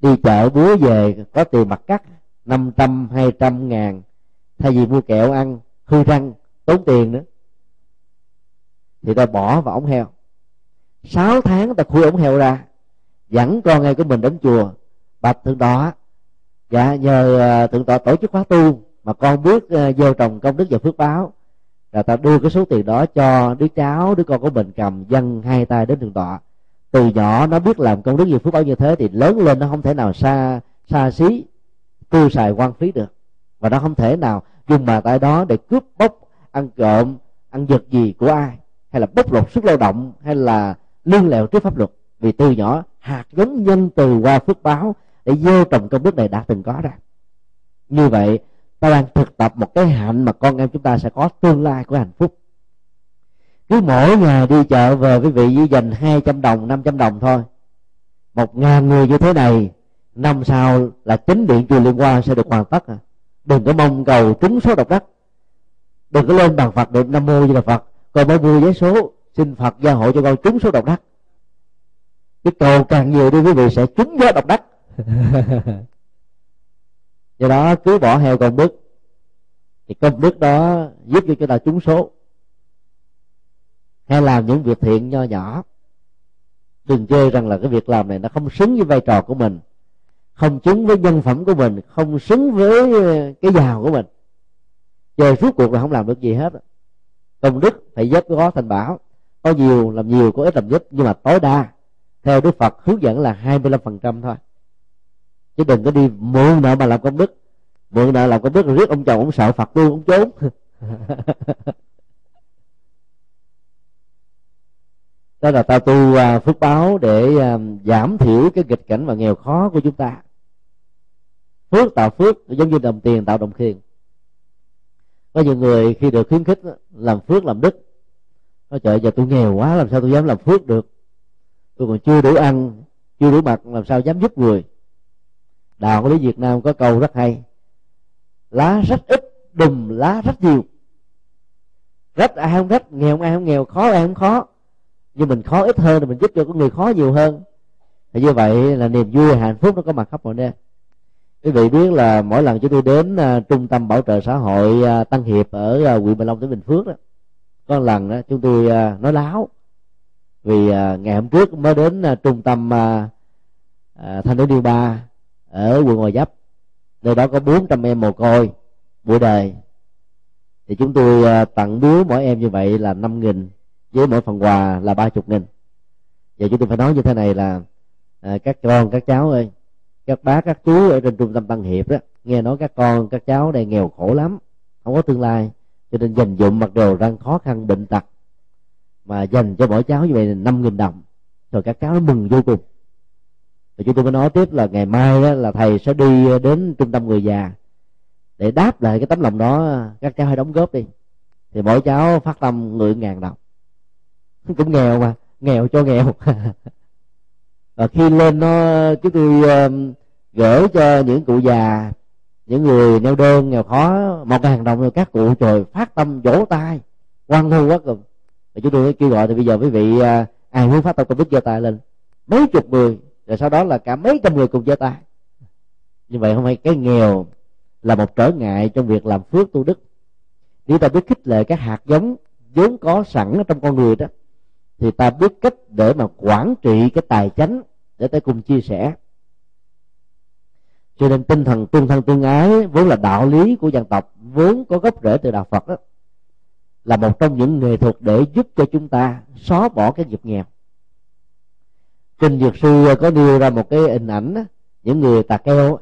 Đi chợ búa về có tiền mặt cắt năm trăm hai trăm ngàn. Thay vì mua kẹo ăn hư răng tốn tiền nữa thì ta bỏ vào ống heo. Sáu tháng ta khui ống heo ra, dẫn con ngay của mình đến chùa. Bạch thượng tọa dạ nhờ ờ, thượng tọa tổ chức khóa tu mà con bước ờ, vô trồng công đức và phước báo. Rồi ta đưa cái số tiền đó cho đứa cháu, đứa con của mình cầm dâng hai tay đến thượng tọa. Từ nhỏ nó biết làm công đức và phước báo như thế thì lớn lên nó không thể nào xa xa xí, tiêu xài quan phí được. Và nó không thể nào dùng bàn tay đó để cướp bóc ăn trộm, ăn giật gì của ai hay là bóc lột sức lao động, hay là lương lẹo trước pháp luật. Vì từ nhỏ, hạt giống nhân từ qua phước báo để gieo trồng công đức này đã từng có ra như vậy, ta đang thực tập một cái hạnh mà con em chúng ta sẽ có tương lai của hạnh phúc. Cứ mỗi ngày đi chợ về quý vị chỉ dành 200 đồng 500 đồng thôi. Một ngàn người như thế này, năm sau là chính điện chùa liên quan sẽ được hoàn tất. À đừng có mong cầu trúng số độc đắc. Đừng có lên bàn phật niệm nam mô như là phật con mới vui giấy số, xin phật gia hộ cho con trúng số độc đắc. Cái cầu càng nhiều đi quý vị sẽ trúng gió độc đắc. Do đó cứ bỏ heo công đức thì công đức đó giúp cho chúng ta trúng số. Hay làm những việc thiện nho nhỏ. Đừng chơi rằng là cái việc làm này nó không xứng với vai trò của mình, không xứng với nhân phẩm của mình, không xứng với ờ, cái giàu của mình. Chơi suốt cuộc là không làm được gì hết công đức phải dốc có thành bảo có nhiều, làm nhiều có ít làm ít nhưng mà tối đa, theo đức phật, hướng dẫn là 25% thôi. Chứ đừng có đi mượn nợ mà làm công đức. Mượn nợ làm công đức rồi riết ông chồng, ông sợ phật luôn ông trốn. Đó là ta tu à, phước báo để à, giảm thiểu cái nghịch cảnh và nghèo khó của chúng ta. Phước tạo phước, giống như đồng tiền tạo đồng tiền có những người khi được khuyến khích làm phước làm đức, nói, trời giờ tôi nghèo quá, làm sao tôi dám làm phước được? Tôi còn chưa đủ ăn, chưa đủ mặc, làm sao dám giúp người? Đạo lý việt nam có câu rất hay, lá rất ít, đùm lá rất nhiều. Rất ai không rất nghèo ai không nghèo, khó ai không khó. Nhưng mình khó ít hơn thì mình giúp cho có người khó nhiều hơn. Thì như vậy là niềm vui, hạnh phúc nó có mặt khắp mọi nơi quý vị biết là mỗi lần chúng tôi đến uh, trung tâm bảo trợ xã hội uh, Tân Hiệp ở uh, huyện Bình Long tỉnh Bình Phước đó có một lần đó chúng tôi uh, nói láo. Vì uh, ngày hôm trước mới đến uh, trung tâm uh, uh, thanh thiếu niên ba ở quận Gò Vấp. Nơi đó có 400 em mồ côi buổi đời thì chúng tôi uh, tặng biếu mỗi em như vậy là năm nghìn với mỗi phần quà là ba chục nghìn. Và chúng tôi phải nói như thế này là à, các con các cháu ơi các bác các chú ở trên trung tâm tăng hiệp đó nghe nói các con các cháu đây nghèo khổ lắm không có tương lai cho nên dành dụng mặc đồ đang khó khăn bệnh tật mà dành cho mỗi cháu như vậy là năm nghìn đồng. Rồi các cháu nó mừng vô cùng. Và chúng tôi mới nói tiếp là ngày mai đó, là thầy sẽ đi đến trung tâm người già để đáp lại cái tấm lòng đó các cháu hãy đóng góp đi. Thì mỗi cháu phát tâm người ngàn đồng. Cũng nghèo mà nghèo cho nghèo. Và khi lên nó chúng tôi uh, gửi cho những cụ già, những người neo đơn, nghèo khó, một hàng đồng rồi các cụ trời phát tâm vỗ tay quan hô quá cùng. Và chúng tôi kêu gọi thì bây giờ quý vị à, ai muốn phát tâm công đức giơ tay lên. Mấy chục người, rồi sau đó là cả mấy trăm người cùng giơ tay. Như vậy không phải cái nghèo là một trở ngại trong việc làm phước tu đức. Nếu ta biết khích lệ các hạt giống vốn có sẵn trong con người đó, thì ta biết cách để mà quản trị cái tài chánh để ta cùng chia sẻ cho nên tinh thần tương thân tương ái vốn là đạo lý của dân tộc vốn có gốc rễ từ đạo phật đó là một trong những nghệ thuật để giúp cho chúng ta xóa bỏ cái nghiệp nghèo. Kinh dược sư có đưa ra một cái hình ảnh đó, những người tà keo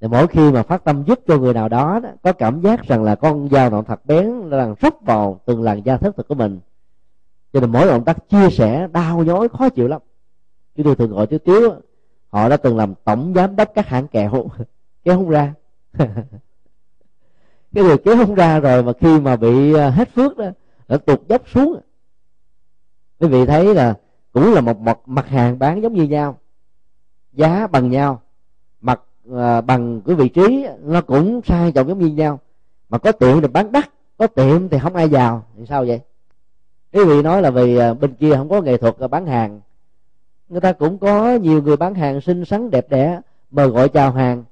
thì mỗi khi mà phát tâm giúp cho người nào đó, đó có cảm giác rằng là con dao nọ thật bén đang róc vào từng làn da thất thực của mình. Cho nên mỗi động tác chia sẻ đau nhói khó chịu lắm. Chúng tôi thường gọi chú tiếu họ đã từng làm tổng giám đốc các hãng kẹo kéo không ra. Cái người kéo không ra rồi mà khi mà bị à, hết phước đó nó tụt dốc xuống. Quý vị thấy là cũng là một, mặt mặt hàng bán giống như nhau giá bằng nhau mặt à, bằng cái vị trí nó cũng sai trọng giống như nhau. Mà có tiệm thì bán đắt có tiệm thì không ai vào thì sao vậy? Quý vị nói là vì à, bên kia không có nghệ thuật à, bán hàng người ta cũng có nhiều người bán hàng xinh xắn, đẹp đẽ, mời gọi chào hàng,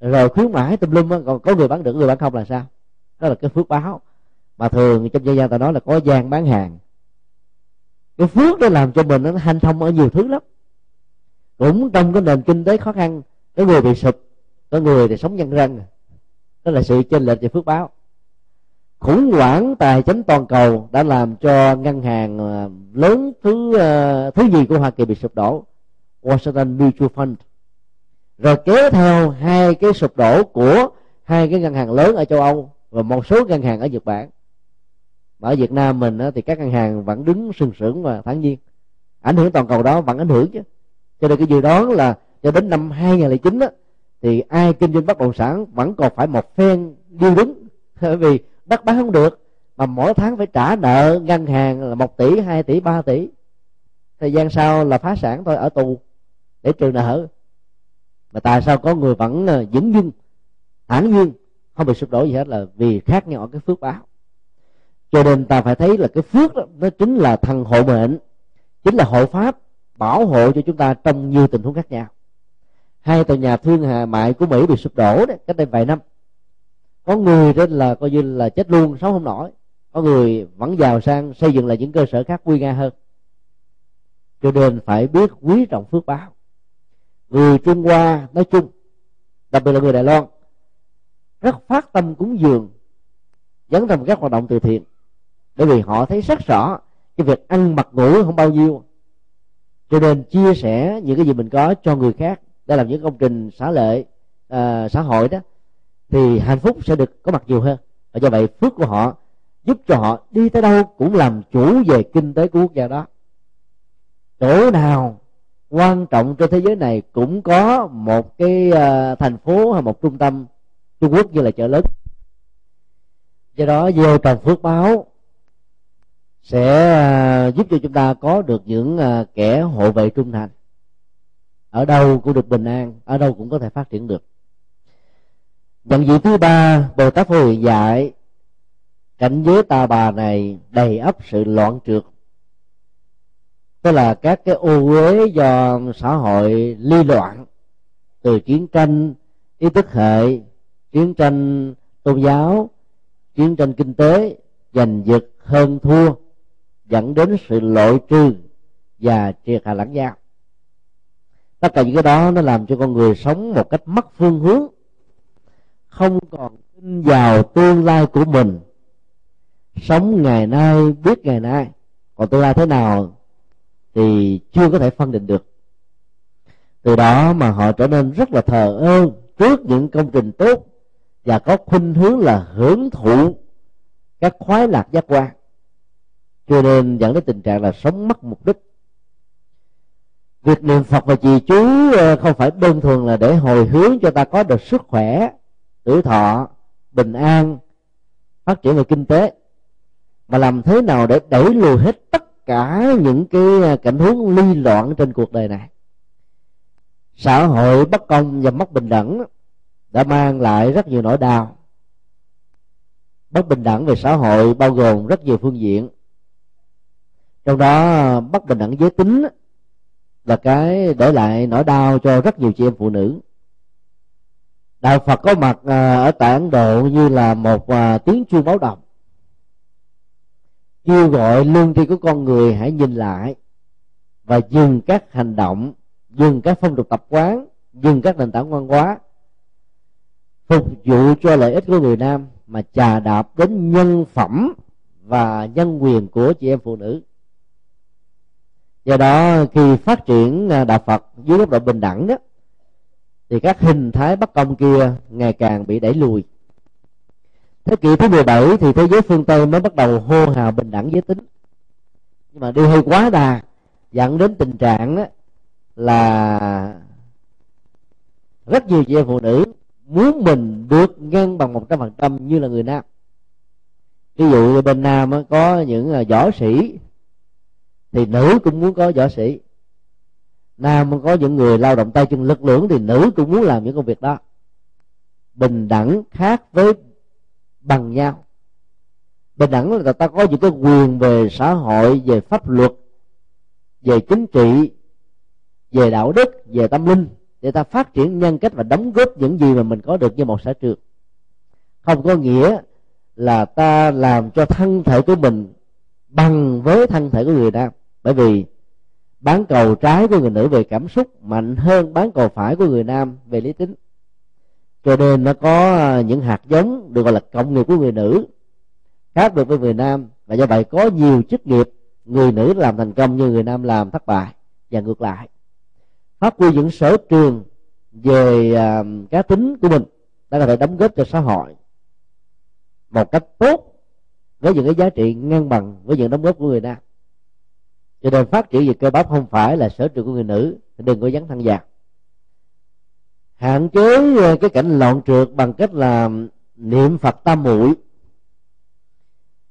rồi khuyến mãi tùm lum còn có người bán được, người bán không là sao? Đó là cái phước báo. Mà thường trong dân gian ta nói là có gian bán hàng. Cái phước đó làm cho mình nó hanh thông ở nhiều thứ lắm. Cũng trong cái nền kinh tế khó khăn, có người bị sụp, có người thì sống nhân răng. Đó là sự chênh lệch về phước báo khủng hoảng tài chính toàn cầu đã làm cho ngân hàng ờ, lớn thứ ờ, thứ gì của Hoa Kỳ bị sụp đổ Washington Mutual Fund. Rồi kéo theo hai cái sụp đổ của hai cái ngân hàng lớn ở châu Âu và một số ngân hàng ở Nhật Bản. Mà ở Việt Nam mình thì các ngân hàng vẫn đứng sừng sững và thản nhiên. Ảnh hưởng toàn cầu đó vẫn ảnh hưởng chứ. Cho nên cái dự đoán là cho đến năm 2009 đó, thì ai kinh doanh bất động sản vẫn còn phải một phen điêu đứng. Bởi vì bắt bán không được mà mỗi tháng phải trả nợ ngân hàng là một tỷ hai tỷ ba tỷ. Thời gian sau là phá sản thôi ở tù để trừ nợ. Mà tại sao có người vẫn ờ, vững dưng thản nhiên không bị sụp đổ gì hết là vì khác nhau ở cái phước báo. Cho nên ta phải thấy là cái phước đó nó chính là thần hộ mệnh chính là hộ pháp bảo hộ cho chúng ta trong nhiều tình huống khác nhau. Hai tòa nhà thương hà mại của mỹ bị sụp đổ đấy cách đây vài năm có người đó là coi như là chết luôn sống không nổi. Có người vẫn giàu sang xây dựng lại những cơ sở khác nguy nga hơn. Cho nên phải biết quý trọng phước báo. Người trung hoa nói chung đặc biệt là người đài loan rất phát tâm cúng dường dẫn trong các hoạt động từ thiện. Bởi vì họ thấy rất rõ cái việc ăn mặc ngủ không bao nhiêu. Cho nên chia sẻ những cái gì mình có cho người khác. Để làm những công trình xã lệ à, xã hội đó thì hạnh phúc sẽ được có mặt nhiều hơn. Và do vậy, phước của họ giúp cho họ đi tới đâu cũng làm chủ về kinh tế của quốc gia đó. Chỗ nào quan trọng trên thế giới này cũng có một cái à, thành phố hay một trung tâm trung quốc như là chợ lớn. Do đó vô trồng phước báo sẽ à, giúp cho chúng ta có được những à, kẻ hộ vệ trung thành. Ở đâu cũng được bình an, ở đâu cũng có thể phát triển được nhận diện thứ ba bồ tát phổ hiền dạy, cảnh giới tà bà này đầy ấp sự loạn trượt. Tức là các cái ô uế do xã hội ly loạn, từ chiến tranh, ý thức hệ, chiến tranh tôn giáo, chiến tranh kinh tế, giành giật, hơn thua, dẫn đến sự lội trừ và triệt hạ lãng giao tất cả những cái đó nó làm cho con người sống một cách mất phương hướng không còn tin vào tương lai của mình. Sống ngày nay, biết ngày nay. Còn tương lai thế nào thì chưa có thể phân định được. Từ đó mà họ trở nên rất là thờ ơ trước những công trình tốt và có khuynh hướng là hưởng thụ các khoái lạc giác quan. Cho nên dẫn đến tình trạng là sống mất mục đích. Việc niệm phật và trì chú ờ, không phải đơn thuần là để hồi hướng cho ta có được sức khỏe tuổi thọ, bình an, phát triển về kinh tế. Mà làm thế nào để đẩy lùi hết tất cả những cái à, cảnh huống ly loạn trên cuộc đời này? Xã hội bất công và mất bình đẳng đã mang lại rất nhiều nỗi đau. Bất bình đẳng về xã hội bao gồm rất nhiều phương diện. Trong đó, bất bình đẳng giới tính là cái để lại nỗi đau cho rất nhiều chị em phụ nữ đạo phật có mặt à, ở tại ấn độ như là một à, tiếng chuông báo động. Kêu gọi lương tri của con người hãy nhìn lại và dừng các hành động, dừng các phong tục tập quán, dừng các nền tảng văn hóa phục vụ cho lợi ích của người nam mà chà đạp đến nhân phẩm và nhân quyền của chị em phụ nữ. Do đó, khi phát triển à, đạo phật dưới góc độ bình đẳng đó thì các hình thái bất công kia ngày càng bị đẩy lùi. Thế kỷ thứ 17 thì thế giới phương tây mới bắt đầu hô hào bình đẳng giới tính. Nhưng mà đi hơi quá đà, dẫn đến tình trạng đó là rất nhiều chị em phụ nữ muốn mình được ngang bằng một trăm phần trăm như là người nam. Ví dụ bên nam có những à, võ sĩ, thì nữ cũng muốn có võ sĩ nam có những người lao động tay chân lực lượng thì nữ cũng muốn làm những công việc đó. Bình đẳng khác với bằng nhau. Bình đẳng là ta có những cái quyền về xã hội, về pháp luật, về chính trị, về đạo đức, về tâm linh để ta phát triển nhân cách và đóng góp những gì mà mình có được như một xã trường. Không có nghĩa là ta làm cho thân thể của mình bằng với thân thể của người nam. Bởi vì bán cầu trái của người nữ về cảm xúc mạnh hơn bán cầu phải của người nam về lý tính. Cho nên nó có à, những hạt giống được gọi là cộng nghiệp của người nữ. Khác biệt với người nam và do vậy có nhiều chức nghiệp người nữ làm thành công như người nam làm thất bại và ngược lại. Phát huy những sở trường về uh, cá tính của mình đã có thể đóng góp cho xã hội một cách tốt với những cái giá trị ngang bằng với những đóng góp của người nam cho nên phát triển về cơ bắp không phải là sở trường của người nữ, đừng có dán thân già hạn chế ờ, cái cảnh loạn trượt bằng cách là niệm phật tam muội.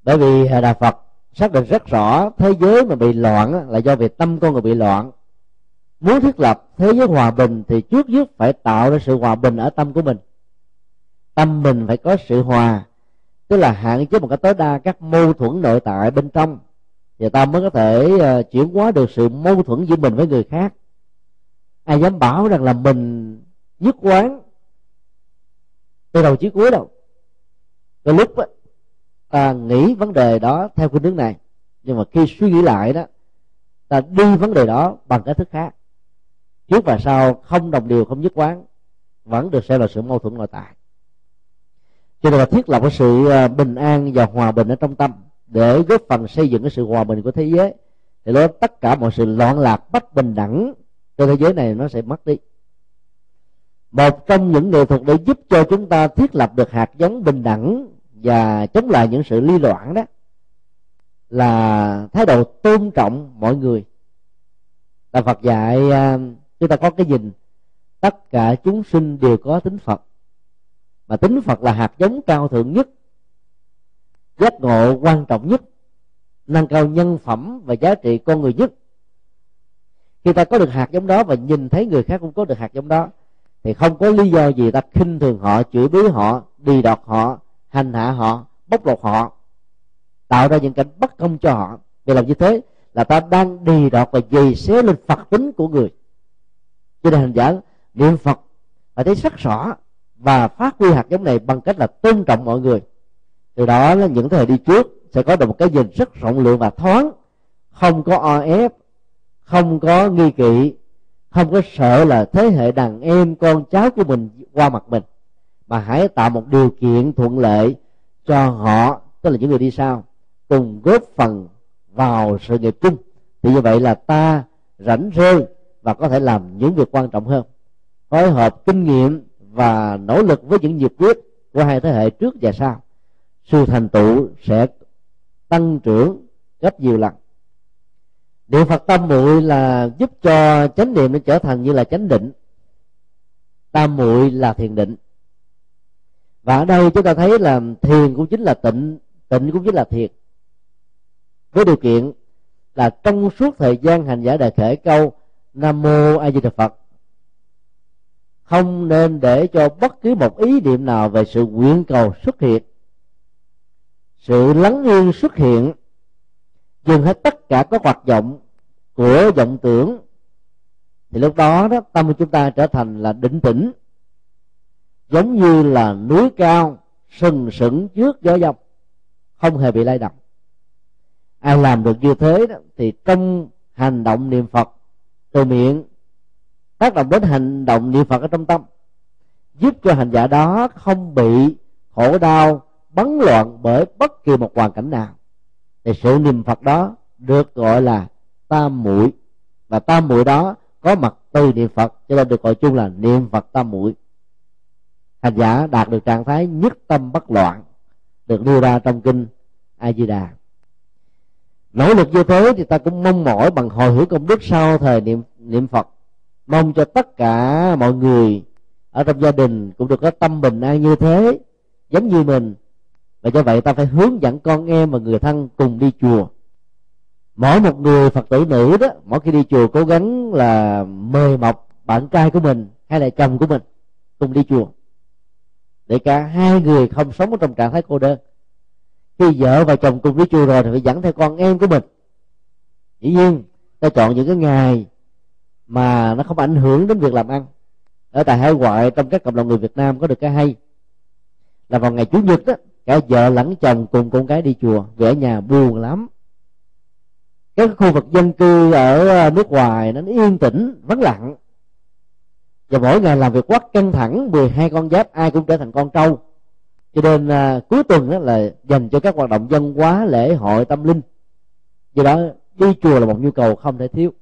Bởi vì à, đạo phật xác định rất rõ thế giới mà bị loạn là do việc tâm con người bị loạn. Muốn thiết lập thế giới hòa bình thì trước nhất phải tạo ra sự hòa bình ở tâm của mình. Tâm mình phải có sự hòa, tức là hạn chế một cách tối đa các mâu thuẫn nội tại bên trong và ta mới có thể uh, chuyển hóa được sự mâu thuẫn giữa mình với người khác. Ai dám bảo rằng là mình nhất quán từ đầu chí cuối đâu. Cái lúc đó, ta nghĩ vấn đề đó theo cái hướng này. Nhưng mà khi suy nghĩ lại đó ta đi vấn đề đó bằng cách thức khác. Trước và sau không đồng điều không nhất quán vẫn được xem là sự mâu thuẫn nội tại. Cho nên là thiết lập cái sự ờ, bình an và hòa bình ở trong tâm để góp phần xây dựng cái sự hòa bình của thế giới. Thì đó tất cả mọi sự loạn lạc, bất bình đẳng trên thế giới này nó sẽ mất đi. Một trong những nghệ thuật để giúp cho chúng ta thiết lập được hạt giống bình đẳng và chống lại những sự ly loạn đó là thái độ tôn trọng mọi người. Là Phật dạy à, chúng ta có cái nhìn, tất cả chúng sinh đều có tính Phật. Mà tính Phật là hạt giống cao thượng nhất giác ngộ quan trọng nhất, nâng cao nhân phẩm và giá trị con người nhất. Khi ta có được hạt giống đó và nhìn thấy người khác cũng có được hạt giống đó, thì không có lý do gì ta khinh thường họ, chửi bới họ đi đọt họ, hành hạ họ, bóc lột họ, tạo ra những cảnh bất công cho họ. Vì làm như thế là ta đang đi đọt và dày xéo lên phật tính của người. Cho nên hành giả niệm phật phải thấy sắc rõ và phát huy hạt giống này bằng cách là tôn trọng mọi người từ đó là những thế hệ đi trước, sẽ có được một cái nhìn rất rộng lượng và thoáng. Không có o ép, không có nghi kỵ, không có sợ là thế hệ đàn em, con cháu của mình qua mặt mình. Mà hãy tạo một điều kiện thuận lợi cho họ, tức là những người đi sau, cùng góp phần vào sự nghiệp chung. Thì như vậy là ta rảnh rơi và có thể làm những việc quan trọng hơn. Phối hợp kinh nghiệm và nỗ lực với những nhiệt quyết của hai thế hệ trước và sau sự thành tựu sẽ tăng trưởng gấp nhiều lần. Niệm phật tam muội là giúp cho chánh niệm nó trở thành như là chánh định. Tam muội là thiền định. Và ở đây chúng ta thấy là thiền cũng chính là tịnh tịnh cũng chính là thiền với điều kiện là trong suốt thời gian hành giả đại khể câu nam mô a di đà phật, không nên để cho bất cứ một ý niệm nào về sự nguyện cầu xuất hiện sự lắng yên xuất hiện, dừng hết tất cả các hoạt động của vọng tưởng, thì lúc đó đó, tâm của chúng ta trở thành là định tĩnh, giống như là núi cao sừng sững trước gió dông, không hề bị lay động. Ai làm được như thế đó, thì trong hành động niệm phật từ miệng, tác động đến hành động niệm phật ở trong tâm, giúp cho hành giả đó không bị khổ đau bấn loạn bởi bất kỳ một hoàn cảnh nào, thì sự niệm phật đó được gọi là tam muội. Và tam muội đó có mặt từ niệm phật, cho nên được gọi chung là niệm phật tam muội. Hành giả đạt được trạng thái nhất tâm bất loạn, được đưa ra trong kinh a di đà. Nỗ lực như thế thì ta cũng mong mỏi bằng hồi hướng công đức sau thời niệm niệm phật. Mong cho tất cả mọi người ở trong gia đình cũng được có tâm bình an như thế, giống như mình và do vậy ta phải hướng dẫn con em và người thân cùng đi chùa. Mỗi một người phật tử nữ đó, mỗi khi đi chùa cố gắng là mời mọc bạn trai của mình hay là chồng của mình cùng đi chùa. Để cả hai người không sống trong trạng thái cô đơn. Khi vợ và chồng cùng đi chùa rồi thì phải dẫn theo con em của mình. Dĩ nhiên, ta chọn những cái ngày mà nó không ảnh hưởng đến việc làm ăn. Ở tại hải ngoại, trong các cộng đồng người Việt Nam có được cái hay là vào ngày chủ nhật đó cả vợ lẫn chồng cùng con cái đi chùa vì ở nhà buồn lắm. Các khu vực dân cư ở ờ, nước ngoài nó yên tĩnh vắng lặng. Và mỗi ngày làm việc quá căng thẳng 12 con giáp ai cũng trở thành con trâu. Cho nên à, cuối tuần đó là dành cho các hoạt động dân hóa lễ hội tâm linh. Do đó đi chùa là một nhu cầu không thể thiếu.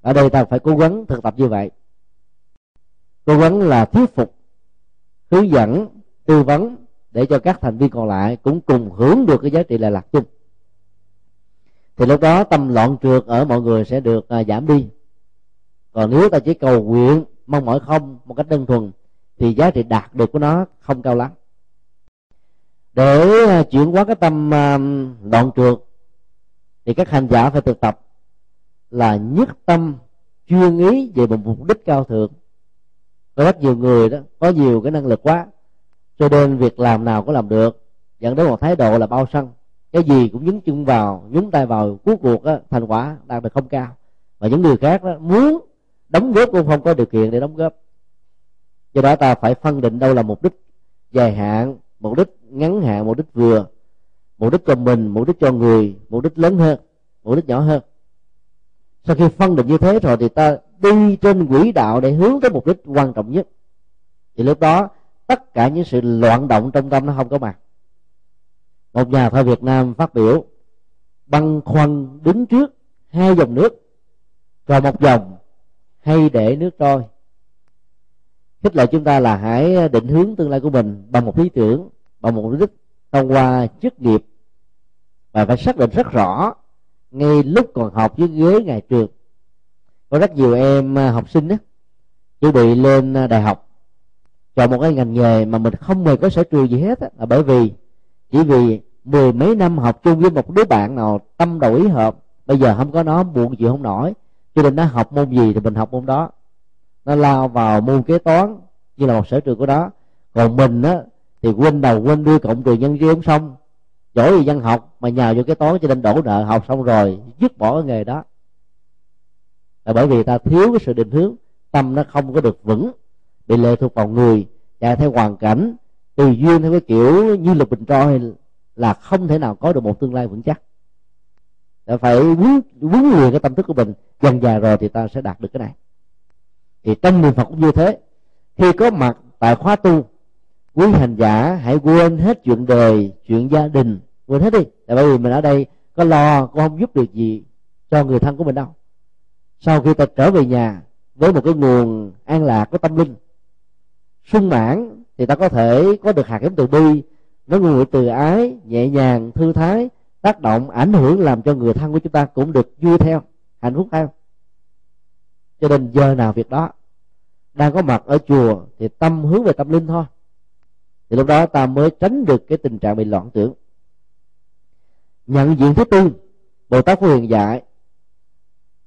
Ở đây ta phải cố gắng thực tập như vậy. Cố gắng là thuyết phục hướng dẫn tư vấn để cho các thành viên còn lại cũng cùng hưởng được cái giá trị lệ lạc chung. Thì lúc đó tâm loạn trượt ở mọi người sẽ được à, giảm đi. Còn nếu ta chỉ cầu nguyện mong mỏi không một cách đơn thuần thì giá trị đạt được của nó không cao lắm. Để à, chuyển hóa cái tâm à, loạn trượt thì các hành giả phải thực tập là nhất tâm chuyên ý về một mục đích cao thượng. Có rất nhiều người đó có nhiều cái năng lực quá cho nên việc làm nào cũng làm được. Dẫn đến một thái độ là bao sân. Cái gì cũng nhúng chân vào nhúng tay vào cuối cuộc á, thành quả đạt được không cao. Và những người khác đó muốn đóng góp cũng không có điều kiện để đóng góp. Do đó ta phải phân định đâu là mục đích dài hạn mục đích ngắn hạn mục đích vừa. Mục đích cho mình mục đích cho người mục đích lớn hơn mục đích nhỏ hơn. Sau khi phân định như thế rồi thì ta đi trên quỹ đạo để hướng tới mục đích quan trọng nhất. Thì lúc đó tất cả những sự loạn động trong tâm nó không có mặt. Một nhà thơ Việt Nam phát biểu băn khoăn đứng trước hai dòng nước còn một dòng hay để nước trôi. Khích lệ chúng ta là hãy định hướng tương lai của mình bằng một lý tưởng, bằng một mục đích thông qua chức nghiệp. Và phải xác định rất rõ, ngay lúc còn học với ghế ngày trường có rất nhiều em à, học sinh đó, chuẩn bị lên à, đại học chọn một cái ngành nghề mà mình không hề có sở trường gì hết á, là bởi vì chỉ vì mười mấy năm học chung với một đứa bạn nào tâm đầu ý hợp bây giờ không có nó buồn chịu không nổi. Cho nên nó học môn gì thì mình học môn đó. Nó lao vào môn kế toán như là một sở trường của đó còn mình á thì quên đầu quên đuôi cộng trừ nhân riêng xong. Giỏi gì văn học mà nhào vô cái toán cho nên đổ nợ học xong rồi dứt bỏ cái nghề đó. Là bởi vì ta thiếu cái sự định hướng tâm nó không có được vững bị lệ thuộc vào người chạy theo hoàn cảnh tùy duyên theo cái kiểu như lục bình trôi là không thể nào có được một tương lai vững chắc. Ta phải huấn huấn luyện cái tâm thức của mình, dần dài rồi thì ta sẽ đạt được cái này. Thì trong niệm phật cũng như thế. Khi có mặt tại khóa tu, quý hành giả hãy quên hết chuyện đời, chuyện gia đình, quên hết đi. Tại bởi vì mình ở đây có lo, cũng không giúp được gì cho người thân của mình đâu. Sau khi ta trở về nhà với một cái nguồn an lạc của tâm linh sung mãn thì ta có thể có được hạt giống từ bi với nguội từ ái, nhẹ nhàng, thư thái, tác động, ảnh hưởng, làm cho người thân của chúng ta cũng được vui theo, hạnh phúc theo. Cho nên giờ nào việc đó, đang có mặt ở chùa thì tâm hướng về tâm linh thôi. Thì lúc đó ta mới tránh được cái tình trạng bị loạn tưởng. Nhận diện thứ tư, bồ tát phổ hiền dạy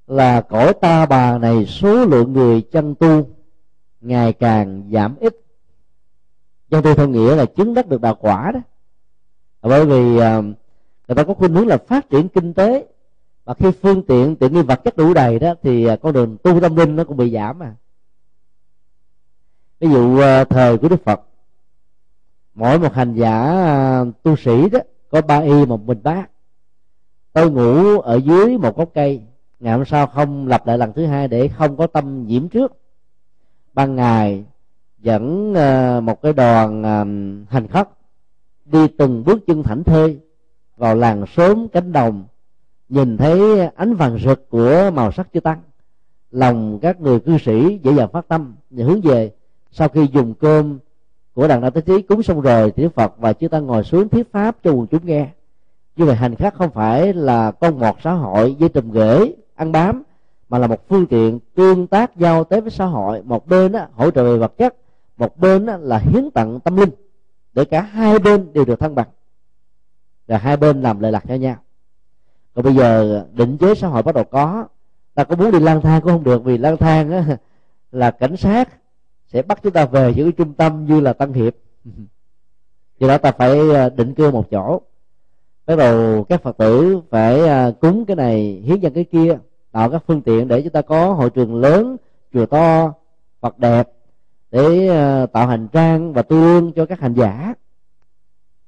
là cõi ta bà này số lượng người chân tu ngày càng giảm ít. Chân tôi theo nghĩa là chứng đắc được đạo quả đó. Bởi vì à, người ta có khuynh hướng là phát triển kinh tế, và khi phương tiện tiện nghi vật chất đủ đầy đó, thì à, con đường tu tâm linh nó cũng bị giảm à. Ví dụ à, thời của đức phật, mỗi một hành giả tu sĩ đó, có ba y một mình bác. Tôi ngủ ở dưới một gốc cây, ngày hôm sau không lặp lại lần thứ hai để không có tâm nhiễm trước ban ngày dẫn ờ, một cái đoàn ờ, hành khất đi từng bước chân thảnh thơi vào làng sớm cánh đồng, nhìn thấy ánh vàng rực của màu sắc chư tăng. Lòng các người cư sĩ dễ dàng phát tâm và hướng về. Sau khi dùng cơm của đàn đạo tế trí cúng xong rồi thì đức phật và chư tăng ngồi xuống thuyết pháp cho quần chúng nghe. Như vậy hành khách không phải là con mọt xã hội dây trùm ghế, ăn bám mà là một phương tiện tương tác giao tế với xã hội. Một bên á, hỗ trợ về vật chất một bên á, là hiến tặng tâm linh để cả hai bên đều được thăng bằng. Và hai bên làm lợi lạc cho nhau. Còn bây giờ định chế xã hội bắt đầu có ta có muốn đi lang thang cũng không được vì lang thang á, là cảnh sát sẽ bắt chúng ta về những trung tâm như là tân hiệp. Do đó ta phải à, định cư một chỗ. Bắt đầu các phật tử phải à, cúng cái này hiến dân cái kia tạo các phương tiện để chúng ta có hội trường lớn, chùa to, phật đẹp để ờ, tạo hành trang và tu lương cho các hành giả.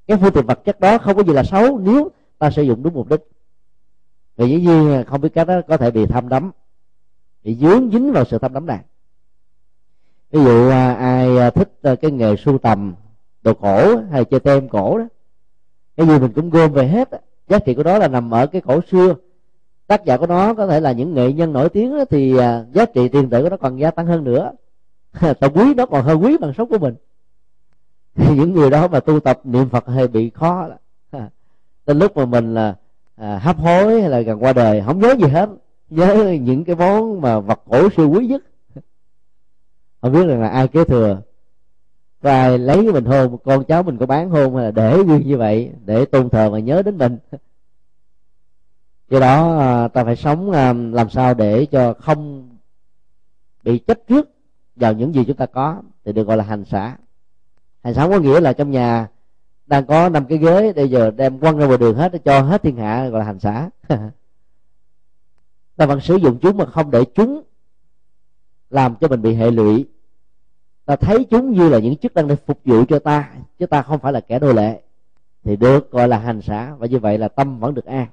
Cái phương tiện vật chất đó không có gì là xấu nếu ta sử dụng đúng mục đích. Vì dĩ nhiên không biết cái đó có thể bị tham đắm, bị dướng dính vào sự tham đắm này. Ví dụ ờ, ai ờ, thích cái nghề sưu tầm, đồ cổ hay chơi tem cổ đó, cái gì mình cũng gom về hết giá trị của đó là nằm ở cái cổ xưa tác giả của nó có thể là những nghệ nhân nổi tiếng đó, thì à, giá trị tiền tệ của nó còn gia tăng hơn nữa. Tầm quý nó còn hơi quý bằng sống của mình. Thì những người đó mà tu tập niệm phật hơi bị khó đến lúc mà mình là à, hấp hối hay là gần qua đời không nhớ gì hết nhớ những cái món mà vật cổ siêu quý nhất. Không biết rằng là ai kế thừa. Có ai lấy mình hôn con cháu mình có bán hôn hay là để nguyên như vậy để tôn thờ mà nhớ đến mình do đó à, ta phải sống à, làm sao để cho không bị chấp trước vào những gì chúng ta có thì được gọi là hành xả. Hành xả có nghĩa là trong nhà đang có năm cái ghế bây giờ đem quăng ra ngoài đường hết để cho hết thiên hạ gọi là hành xả. Ta vẫn sử dụng chúng mà không để chúng làm cho mình bị hệ lụy. Ta thấy chúng như là những chức năng để phục vụ cho ta chứ ta không phải là kẻ nô lệ. Thì được gọi là hành xả và như vậy là tâm vẫn được an.